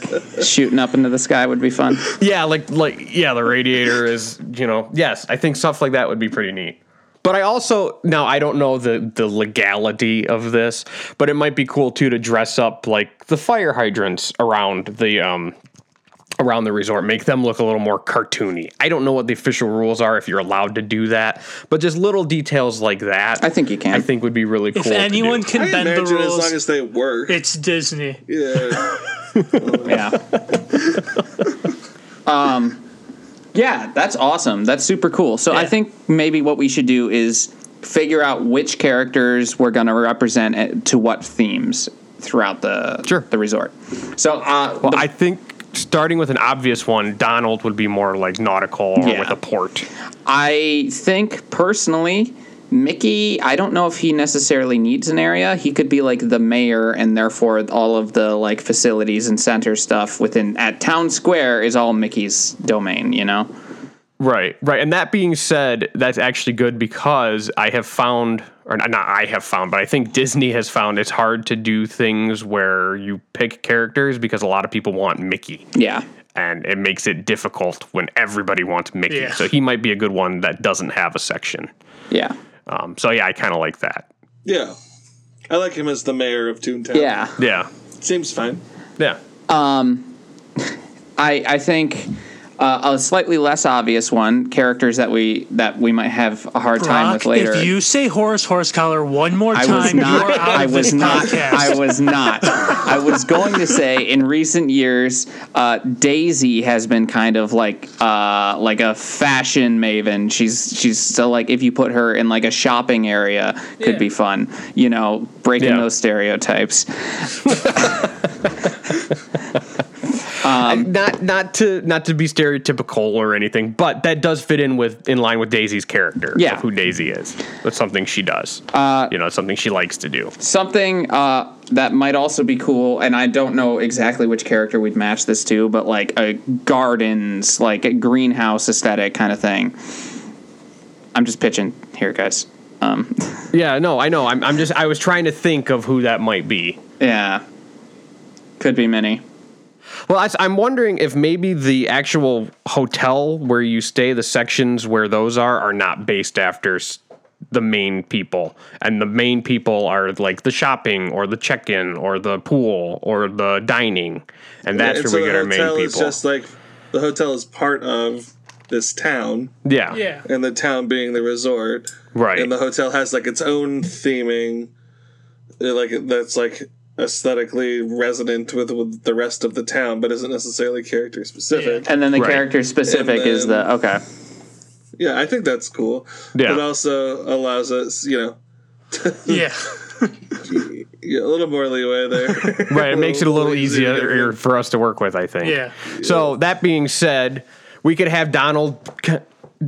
shooting up into the sky, would be fun. Yeah, like like yeah, the radiator is you know yes, I think stuff like that would be pretty neat. But I also now I don't know the the legality of this, but it might be cool too to dress up like the fire hydrants around the um around the resort, make them look a little more cartoony. I don't know what the official rules are if you're allowed to do that, but just little details like that. I think you can. I think would be really cool. If anyone can I bend the imagine as long as they work. it's Disney. yeah. Yeah. um, yeah, that's awesome. That's super cool. So I think maybe what we should do is figure out which characters we're going to represent to what themes throughout the Sure. the resort. So uh, Well, the- I think starting with an obvious one, Donald would be more like nautical or Yeah. with a port. I think personally, Mickey, I don't know if he necessarily needs an area. He could be like the mayor, and therefore all of the like facilities and center stuff within at Town Square is all Mickey's domain. You know. Right, right. And that being said, that's actually good because I have found, or not I have found, but I think Disney has found it's hard to do things where you pick characters because a lot of people want Mickey. Yeah. And it makes it difficult when everybody wants Mickey. Yeah. So he might be a good one that doesn't have a section. Yeah. Um, so yeah, I kind of like that. Yeah. I like him as the mayor of Toontown. Yeah. Yeah, Seems fine. yeah. Um, I I think uh, a slightly less obvious one characters that we that we might have a hard time with later. if you say Horace Horsecollar one more I time, was you not. are out I of was this not. podcast. I was not. I was going to say in recent years, uh, Daisy has been kind of like uh, like a fashion maven. She's she's so like if you put her in like a shopping area, could Yeah. be fun. You know, breaking Yeah. those stereotypes. not not to not to be stereotypical or anything, but that does fit in with in line with Daisy's character. Yeah. of who Daisy is. That's something she does. Uh, you know, something she likes to do. Something uh, that might also be cool, and I don't know exactly which character we'd match this to, but like a gardens, like a greenhouse aesthetic kind of thing. I'm just pitching here, guys. Um, Yeah, no, I know. I'm, I'm just I was trying to think of who that might be. yeah, could be many. Well, I, I'm wondering if maybe the actual hotel where you stay, the sections where those are, are not based after the main people, and the main people are like the shopping or the check-in or the pool or the dining, and that's and where so we get our main hotel is people. just like the hotel is part of this town, Yeah. Yeah. and the town being the resort, Right. and the hotel has like its own theming, like that's like aesthetically resonant with, with the rest of the town, but isn't necessarily character specific. And then the Right. character specific And is the okay. Yeah, I think that's cool. Yeah. But also allows us, you know, Yeah. yeah, a little more leeway there. Right. It makes it a little easier easier for us to work with, I think. Yeah. So that being said, we could have Donald.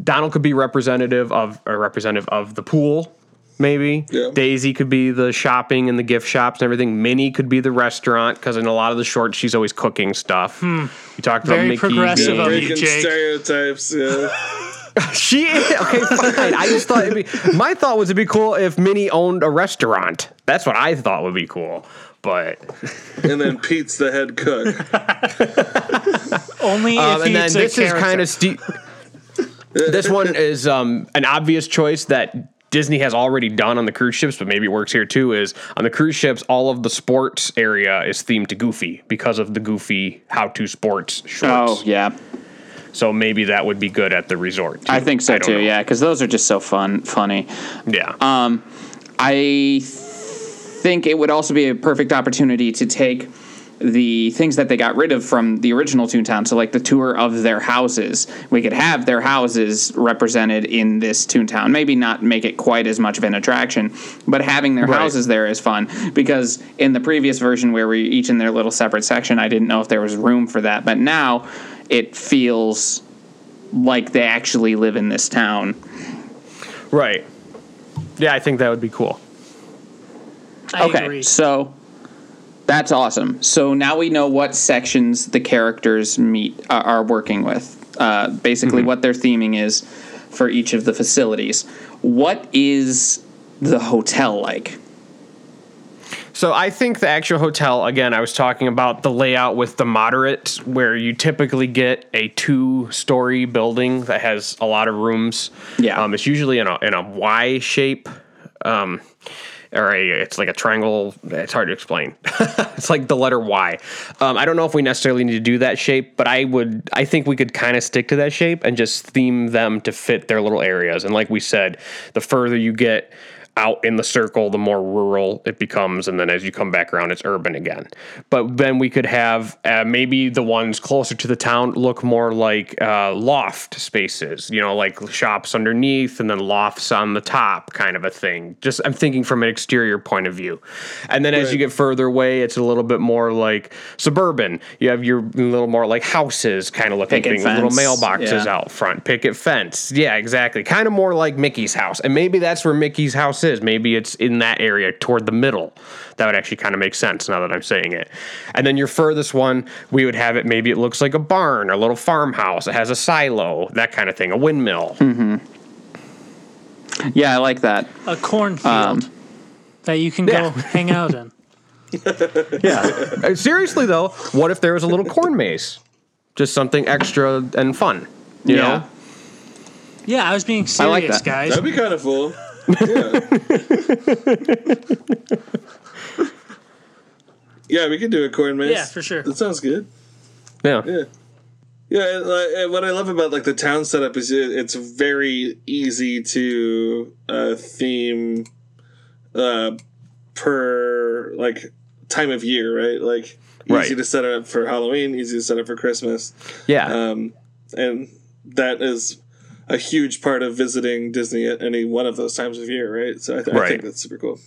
Donald could be representative of a representative of the pool, maybe. Yeah. Daisy could be the shopping and the gift shops and everything. Minnie could be the restaurant because in a lot of the shorts she's always cooking stuff. We talked Very about Mickey. progressive being- of you. Breaking stereotypes. Yeah. She okay, fine. I just thought it'd be my thought was it'd be cool if Minnie owned a restaurant. That's what I thought would be cool. But and then Pete's the head cook. Only if um, and then he's this a is kind of steep. this one is um, an obvious choice that Disney has already done on the cruise ships, but maybe it works here too. Is on the cruise ships, all of the sports area is themed to Goofy because of the Goofy how-to sports shorts. Oh yeah, So maybe that would be good at the resort. Too. I think so don't too. know. Yeah, because those are just so fun, funny. yeah. Um, I think it would also be a perfect opportunity to take the things that they got rid of from the original Toontown. So, like the tour of their houses, we could have their houses represented in this Toontown. Maybe not make it quite as much of an attraction, but having their Right. houses there is fun because in the previous version where we each in their little separate section, I didn't know if there was room for that, but now it feels like they actually live in this town. right. Yeah, I think that would be cool. I okay, agree. so that's awesome. So now we know what sections the characters meet uh, are working with. Uh, basically, what their theming is for each of the facilities. What is the hotel like? So I think the actual hotel, again, I was talking about the layout with the moderate, where you typically get a two-story building that has a lot of rooms. Yeah. um, it's usually in a in a Y shape, um, or a it's like a triangle. It's hard to explain. it's like the letter Y. Um, I don't know if we necessarily need to do that shape, but I would. I think we could kind of stick to that shape and just theme them to fit their little areas. And like we said, the further you get out in the circle, the more rural it becomes, and then as you come back around, it's urban again. But then we could have uh, maybe the ones closer to the town look more like uh, loft spaces, you know, like shops underneath and then lofts on the top, kind of a thing. Just I'm thinking from an exterior point of view. And then as you get further away, it's a little bit more like suburban. You have your little more like houses kind of looking thing, little mailboxes yeah. out front, picket fence. Yeah, exactly. Kind of more like Mickey's house. And maybe that's where Mickey's house is. Maybe it's in that area toward the middle. That would actually kind of make sense now that I'm saying it. And then your furthest one, we would have it maybe it looks like a barn or a little farmhouse. It has a silo, that kind of thing, a windmill. Yeah, I like that. a cornfield Um, that you can yeah. go hang out in. Yeah. Uh, Seriously though, what if there was a little corn maze? Just something extra and fun. You yeah. know? Yeah, I was being I like serious, that. guys. That'd be kind of cool. Yeah. yeah, we could do a corn maze. Yeah, for sure. That sounds good. Yeah. Yeah. Yeah, and, like, and what I love about like the town setup is it, it's very easy to uh, theme uh, per like time of year, right? Like easy Right. to set up for Halloween, easy to set up for Christmas, Yeah. um, and that is a huge part of visiting Disney at any one of those times of year, right? So I, th- I think that's super cool.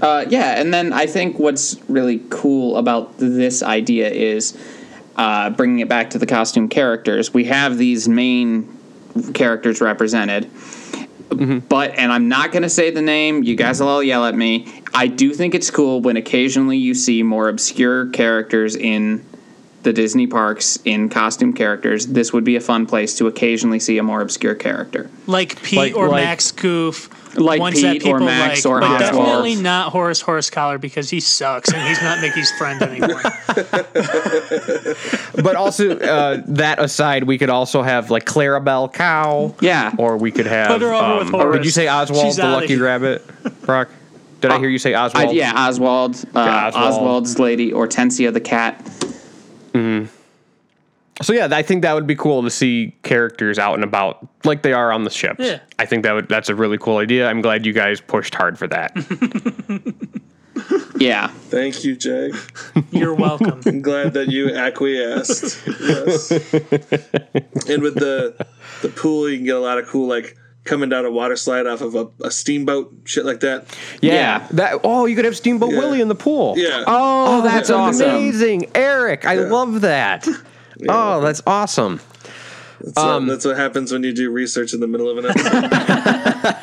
Uh, yeah, and then I think what's really cool about this idea is uh, bringing it back to the costume characters. We have these main characters represented, but and I'm not going to say the name. You guys will all yell at me. I do think it's cool when occasionally you see more obscure characters in the Disney parks in costume characters. This would be a fun place to occasionally see a more obscure character. Like Pete Like- or like- Max Goof. Like ones Pete or Max or but Oswald. definitely not Horace Horsecollar because he sucks and he's not Mickey's friend anymore. but also uh, that aside, we could also have like Clarabelle Cow. Yeah. Or we could have. Put her over um, with Horace. Did you say Oswald She's the Lucky here. Rabbit, Brock? Did I hear you say I, Oswald? yeah, Oswald, uh, Yeah, Oswald. Oswald's lady, Hortensia the cat. Mm-hmm. So yeah, I think that would be cool to see characters out and about like they are on the ships. Yeah. I think that would that's a really cool idea. I'm glad you guys pushed hard for that. Yeah. Thank you, Jake. You're welcome. I'm glad that you acquiesced. Yes. and with the the pool, you can get a lot of cool like coming down a water slide off of a, a steamboat, shit like that. Yeah. Yeah. That oh, you could have Steamboat Yeah. Willie in the pool. Yeah. Oh, oh that's That's awesome. amazing. Eric, I love that. Oh, that's awesome. That's, uh, that's what happens when you do research in the middle of an episode.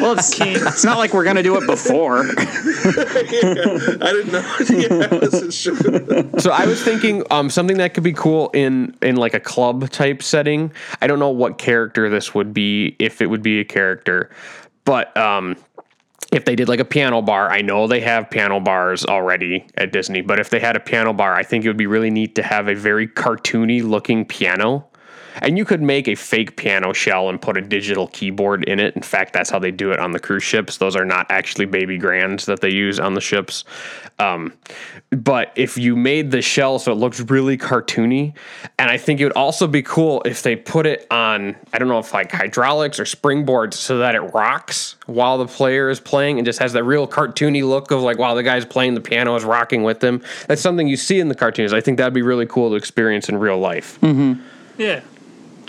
Well, it's, it's not like we're gonna do it before. I didn't know. yeah, I. So I was thinking um, something that could be cool in in like a club type setting. I don't know what character this would be if it would be a character, but um, if they did like a piano bar, I know they have piano bars already at Disney, but if they had a piano bar, I think it would be really neat to have a very cartoony looking piano. And you could make a fake piano shell and put a digital keyboard in it. In fact, that's how they do it on the cruise ships. Those are not actually baby grands that they use on the ships. Um, but if you made the shell so it looks really cartoony, and I think it would also be cool if they put it on, I don't know if like hydraulics or springboards so that it rocks while the player is playing and just has that real cartoony look of like while the guy's playing the piano is rocking with them. That's something you see in the cartoons. I think that'd be really cool to experience in real life. Yeah.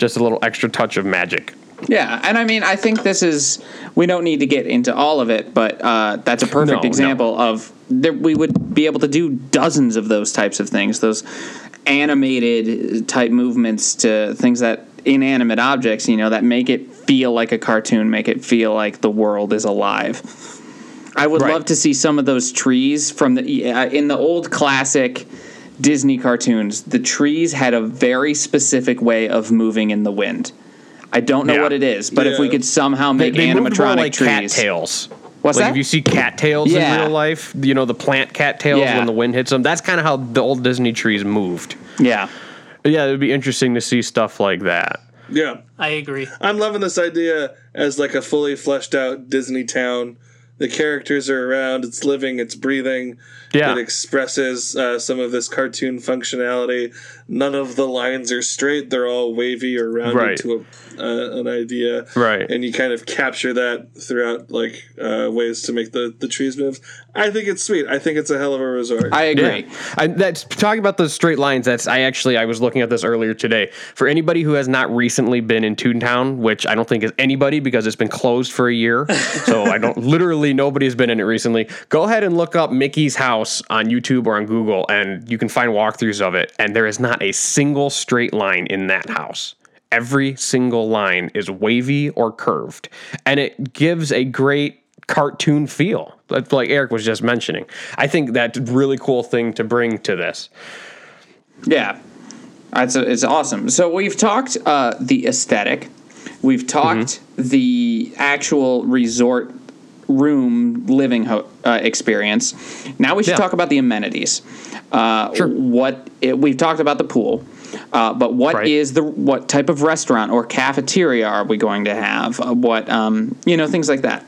Just a little extra touch of magic. Yeah, and I mean, I think this is. We don't need to get into all of it, but uh, that's a perfect No, no. example of that we would be able to do dozens of those types of things, those animated type movements to things that inanimate objects, you know, that make it feel like a cartoon, make it feel like the world is alive. I would Right. love to see some of those trees from the in the old classic Disney cartoons. The trees had a very specific way of moving in the wind. I don't know Yeah. what it is, but if we could somehow make they moved more animatronic like trees, cattails. What's like that? if you see cattails Yeah. in real life, you know the plant cattails Yeah. when the wind hits them. That's kind of how the old Disney trees moved. yeah, Yeah, it would be interesting to see stuff like that. Yeah. I agree. I'm loving this idea as like a fully fleshed out Disney town. The characters are around, it's living, it's breathing. Yeah. It expresses uh, some of this cartoon functionality. None of the lines are straight, they're all wavy or rounded Right. to a, uh, an idea. Right. And you kind of capture that throughout like uh, ways to make the, the trees move. I think it's sweet. I think it's a hell of a resort. I agree. Yeah. I, that's talking about those straight lines. That's I actually I was looking at this earlier today. For anybody who has not recently been in Toontown, which I don't think is anybody because it's been closed for a year, so I don't literally nobody's been in it recently. Go ahead and look up Mickey's house on YouTube or on Google, and you can find walkthroughs of it. And there is not a single straight line in that house. Every single line is wavy or curved, and it gives a great cartoon feel. Like like Eric was just mentioning. I think that's a really cool thing to bring to this. Yeah, it's it's awesome. So we've talked uh, the aesthetic, we've talked the actual resort room living ho- uh, experience. Now we should Yeah. talk about the amenities. Uh, Sure. What it, we've talked about the pool. Uh, but what is Right. the what type of restaurant or cafeteria are we going to have? Uh, what um, you know things like that.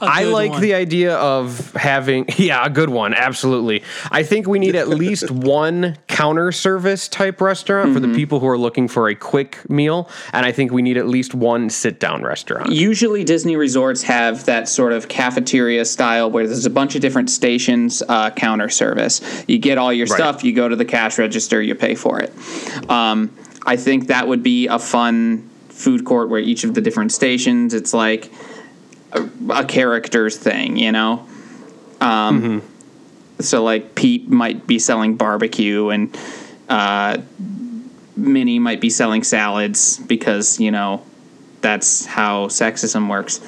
I like one. the idea of having yeah, a good one, absolutely. I think we need at least one counter service type restaurant for the people who are looking for a quick meal, and I think we need at least one sit down restaurant. Usually, Disney resorts have that sort of cafeteria style where there's a bunch of different stations, uh, counter service. You get all your Right. stuff, you go to the cash register, you pay for it. Um, I think that would be a fun food court where each of the different stations, it's like a, a character's thing, you know? Um, So, like, Pete might be selling barbecue and uh, Minnie might be selling salads because, you know, that's how sexism works.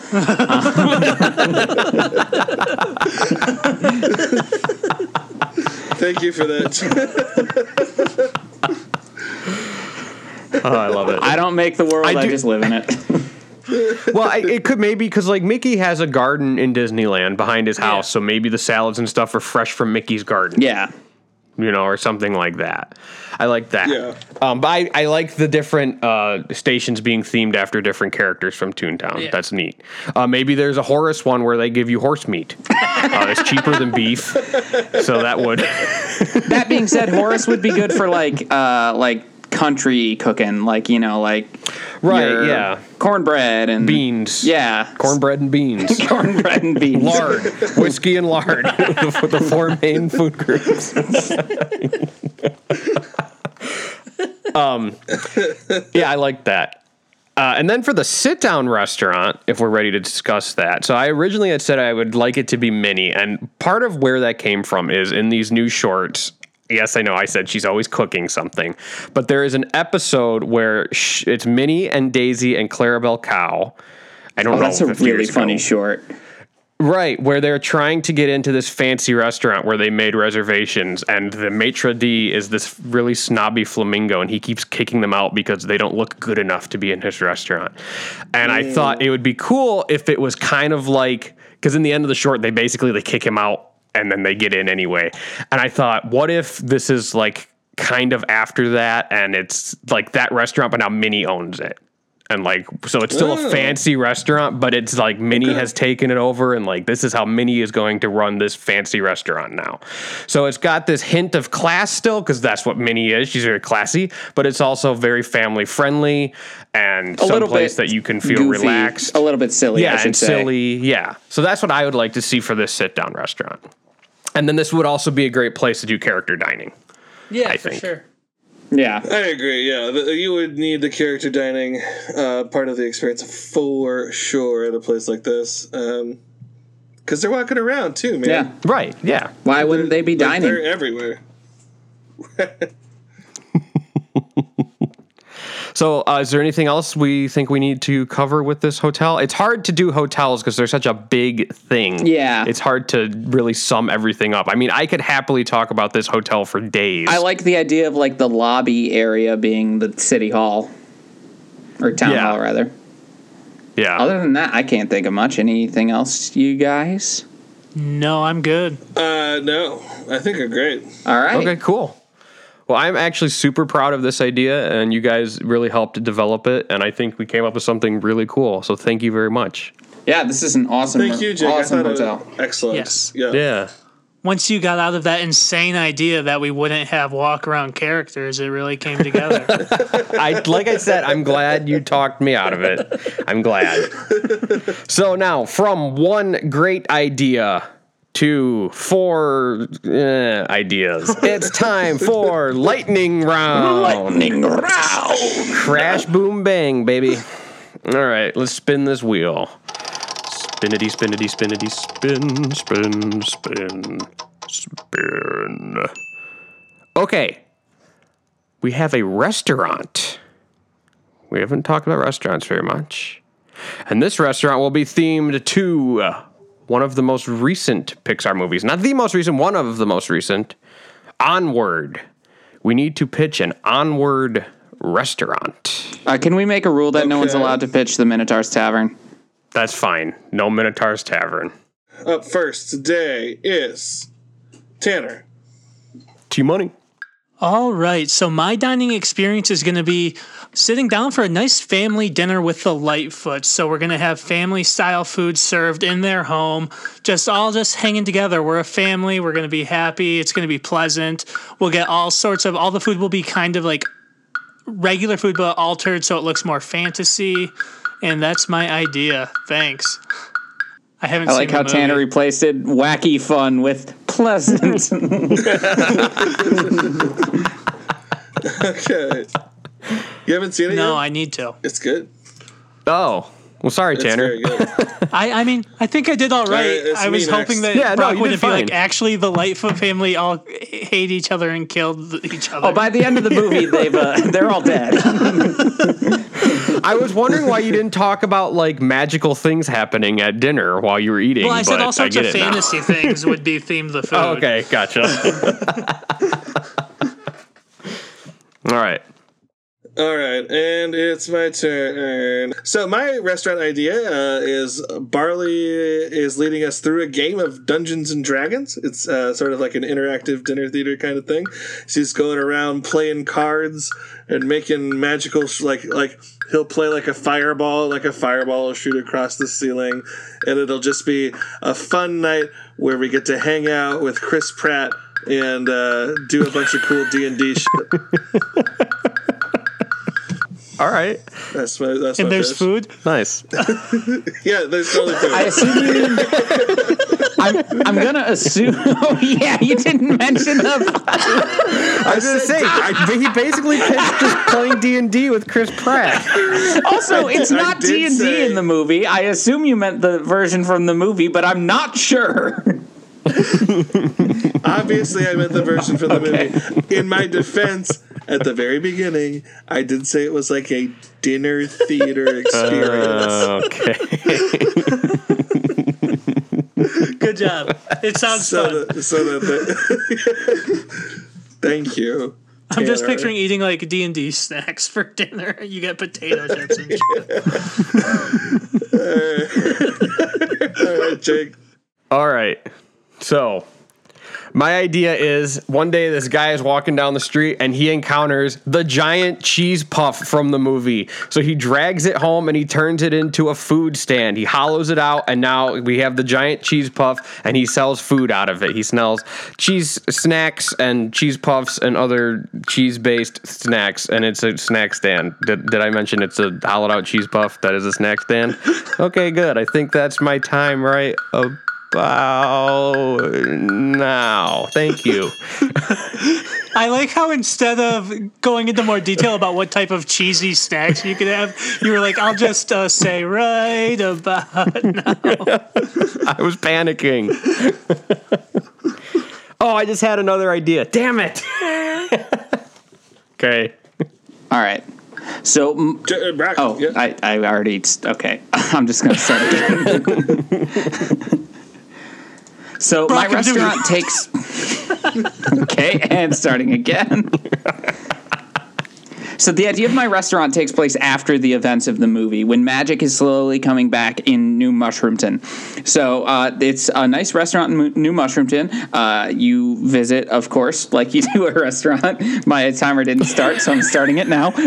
Thank you for that. Oh, I love it. I don't make the world, I, I just live in it. well, I, it could maybe because like Mickey has a garden in Disneyland behind his house, so maybe the salads and stuff are fresh from Mickey's garden. yeah. you know, or something like that. I like that. Yeah. Um, but I, I like the different uh, stations being themed after different characters from Toontown. Yeah. That's neat. Uh, maybe there's a Horace one where they give you horse meat. uh, it's cheaper than beef, so that would. That being said, Horace would be good for like uh like country cooking, like you know, like Right, yeah. cornbread and beans. Yeah, Cornbread and beans. cornbread and beans. lard, whiskey, and lard. the, the four main food groups. um, yeah, I like that. Uh, and then for the sit down restaurant, if we're ready to discuss that. So I originally had said I would like it to be Minnie, and part of where that came from is in these new shorts. Yes, I know. I said she's always cooking something, but there is an episode where sh- it's Minnie and Daisy and Clarabelle Cow. I don't Oh, know. that's a really years ago. funny short. Right, where they're trying to get into this fancy restaurant where they made reservations, and the maitre d is this really snobby flamingo, and he keeps kicking them out because they don't look good enough to be in his restaurant. And I thought it would be cool if it was kind of like because in the end of the short, they basically they kick him out and then they get in anyway. And I thought, what if this is like kind of after that, and it's like that restaurant, but now Minnie owns it and like so it's still Oh. a fancy restaurant but it's like minnie has taken it over and like this is how minnie is going to run this fancy restaurant now so it's got this hint of class still because that's what minnie is she's very classy but it's also very family friendly and A someplace that you can feel goofy, relaxed a little bit silly. Yeah and say. silly yeah so that's what i would like to see for this sit down restaurant and then this would also be a great place to do character dining Yeah, I for think. sure. Yeah, I agree. Yeah, the, you would need the character dining uh, part of the experience for sure at a place like this, because they're walking around too, man. yeah. right yeah Why wouldn't they be Like, dining? They're everywhere. So, uh, is there anything else we think we need to cover with this hotel? It's hard to do hotels because they're such a big thing. Yeah. It's hard to really sum everything up. I mean, I could happily talk about this hotel for days. I like the idea of like the lobby area being the city hall or town Yeah. hall rather. yeah. Other than that, I can't think of much. Anything else, you guys? No, I'm good. Uh, no, I think are great. All right. okay, cool. Well, I'm actually super proud of this idea, and you guys really helped develop it, and I think we came up with something really cool. So, thank you very much. Yeah, this is an awesome, Thank you, Jake. awesome I thought hotel. excellent. Yes. Yeah. Yeah. Once you got out of that insane idea that we wouldn't have walk around characters, it really came together. I like I said, I'm glad you talked me out of it. I'm glad. So now, from one great idea to four uh, ideas, it's time for lightning round. Lightning round. Crash, boom, bang, baby. All right, let's spin this wheel. Spinnity, spinnity, spinnity, spin, spin, spin, spin. Okay. We have a restaurant. We haven't talked about restaurants very much. And this restaurant will be themed to uh, one of the most recent Pixar movies. Not the most recent, one of the most recent. Onward. We need to pitch an Onward restaurant. Uh, can we make a rule that no one's allowed to pitch the Minotaur's Tavern? That's fine. No Minotaur's Tavern. Up first today is Tanner. T Money. All right, so my dining experience is going to be sitting down for a nice family dinner with the Lightfoot. So we're going to have family style food served in their home, just all just hanging together. We're a family. We're going to be happy. It's going to be pleasant. We'll get all sorts of all the food will be kind of like regular food but altered so it looks more fantasy. And that's my idea. Thanks. I haven't I seen like the how movie. Tanner replaced it wacky fun with pleasant. Okay. you haven't seen it No, yet? I need to. It's good. Oh. Well, sorry, It's Tanner. very good. I, I mean, I think I did all right. it's I was hoping next. that Yeah, no, Brock you wouldn't be like, actually, the Lightfoot family all hate each other and killed each other. oh, by the end of the movie, they've uh, they're all dead. I was wondering why you didn't talk about like magical things happening at dinner while you were eating. well, I said all sorts of fantasy things would be themed the food. Oh, okay, gotcha. all right. All right, and it's my turn. So my restaurant idea uh, is Barley is leading us through a game of Dungeons and Dragons. It's uh, sort of like an interactive dinner theater kind of thing. She's going around playing cards and making magical sh- like like he'll play like a fireball, like a fireball will shoot across the ceiling, and it'll just be a fun night where we get to hang out with Chris Pratt and uh, do a bunch of cool D and D shit. All right. That's my that's And my there's pitch. food. Nice. Yeah, there's totally food. I assume you mean. I'm, I'm gonna assume. Oh yeah, you didn't mention the. I was gonna say I, he basically pitched just playing D and D with Chris Pratt. Also, it's I not did D and D say- in the movie. I assume you meant the version from the movie, but I'm not sure. Obviously, I meant the version from the movie. In my defense, at the very beginning, I did say it was like a dinner theater oh, experience. Okay. Good job. It sounds so fun. that, so that the, thank you. I'm just picturing eating like D and D snacks for dinner. You get potato chips and shit. All right, Jake. All right. So, my idea is one day this guy is walking down the street and he encounters the giant cheese puff from the movie. So he drags it home and he turns it into a food stand. He hollows it out and now we have the giant cheese puff and he sells food out of it. He sells cheese snacks and cheese puffs and other cheese based snacks and it's a snack stand. Did, did I mention it's a hollowed out cheese puff that is a snack stand? Okay, good. I think that's my time right oh. About now. Thank you. I like how instead of going into more detail about what type of cheesy snacks you could have, you were like, "I'll just uh, say right about now." I was panicking. oh, I just had another idea. Damn it. okay. All right. So, J- uh, Brock, oh, yeah. I, I already. Okay, I'm just gonna start again. So my Brock, I'm restaurant takes. okay, and starting again. So the idea of my restaurant takes place after the events of the movie, when magic is slowly coming back in New Mushroomton. So uh, it's a nice restaurant in New Mushroomton. Uh, you visit, of course, like you do a restaurant. My timer didn't start, so I'm starting it now.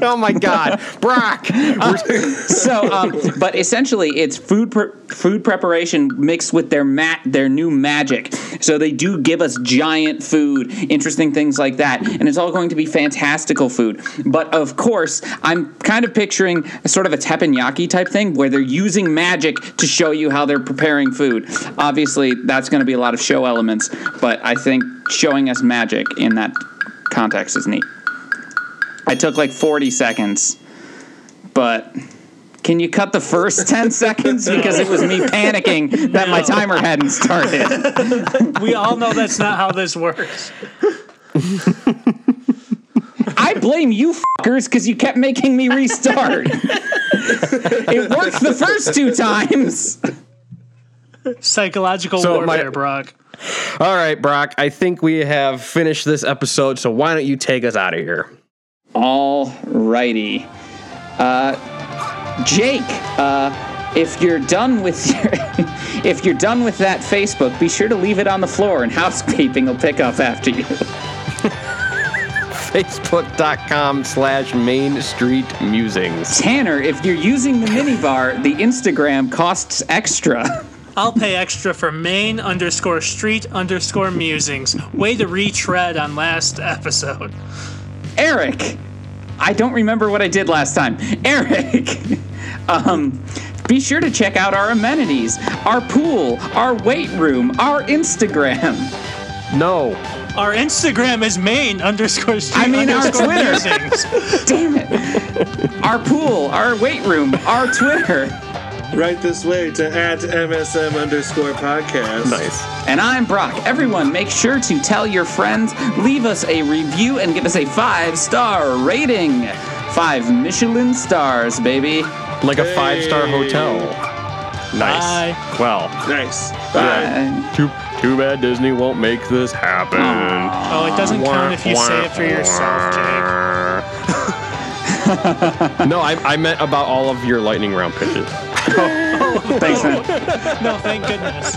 Oh my God. Brock. so, um, but essentially, it's food pre- food preparation mixed with their mat their new magic. So they do give us giant food, interesting things like that, and it's all going to be fantastical food. But of course, I'm kind of picturing a sort of a teppanyaki type thing where they're using magic to show you how they're preparing food. Obviously, that's going to be a lot of show elements, but I think showing us magic in that context is neat. I took like 40 seconds, but can you cut the first 10 seconds? Because it was me panicking that my timer hadn't started. We all know that's not how this works. I blame you fuckers because you kept making me restart. it worked the first two times. Psychological So my- warfare, Brock. All right, Brock. I think we have finished this episode, so why don't you take us out of here? All righty. Uh, Jake, uh, if you're done with your, if you're done with that Facebook, be sure to leave it on the floor, and housekeeping will pick up after you. Facebook.com slash Main Street Musings. Tanner, if you're using the minibar, the Instagram costs extra. I'll pay extra for main underscore street underscore musings. Way to retread on last episode. Eric, I don't remember what I did last time. Eric, um, be sure to check out our amenities, our pool, our weight room, our Instagram. No. Our Instagram is main underscore street I mean, our underscore Twitter. Damn it. Our pool, our weight room, our Twitter. Right this way to at MSM underscore podcast. Nice. And I'm Brock. Everyone, make sure to tell your friends, leave us a review, and give us a five star rating. Five Michelin stars, baby. Like a five star hotel. Nice. Bye. Well, Nice. Bye. Uh, too bad Disney won't make this happen. Oh, it doesn't count if you say it for yourself, Jake. no, I, I meant about all of your lightning round pitches. oh, thanks, man. no, thank goodness.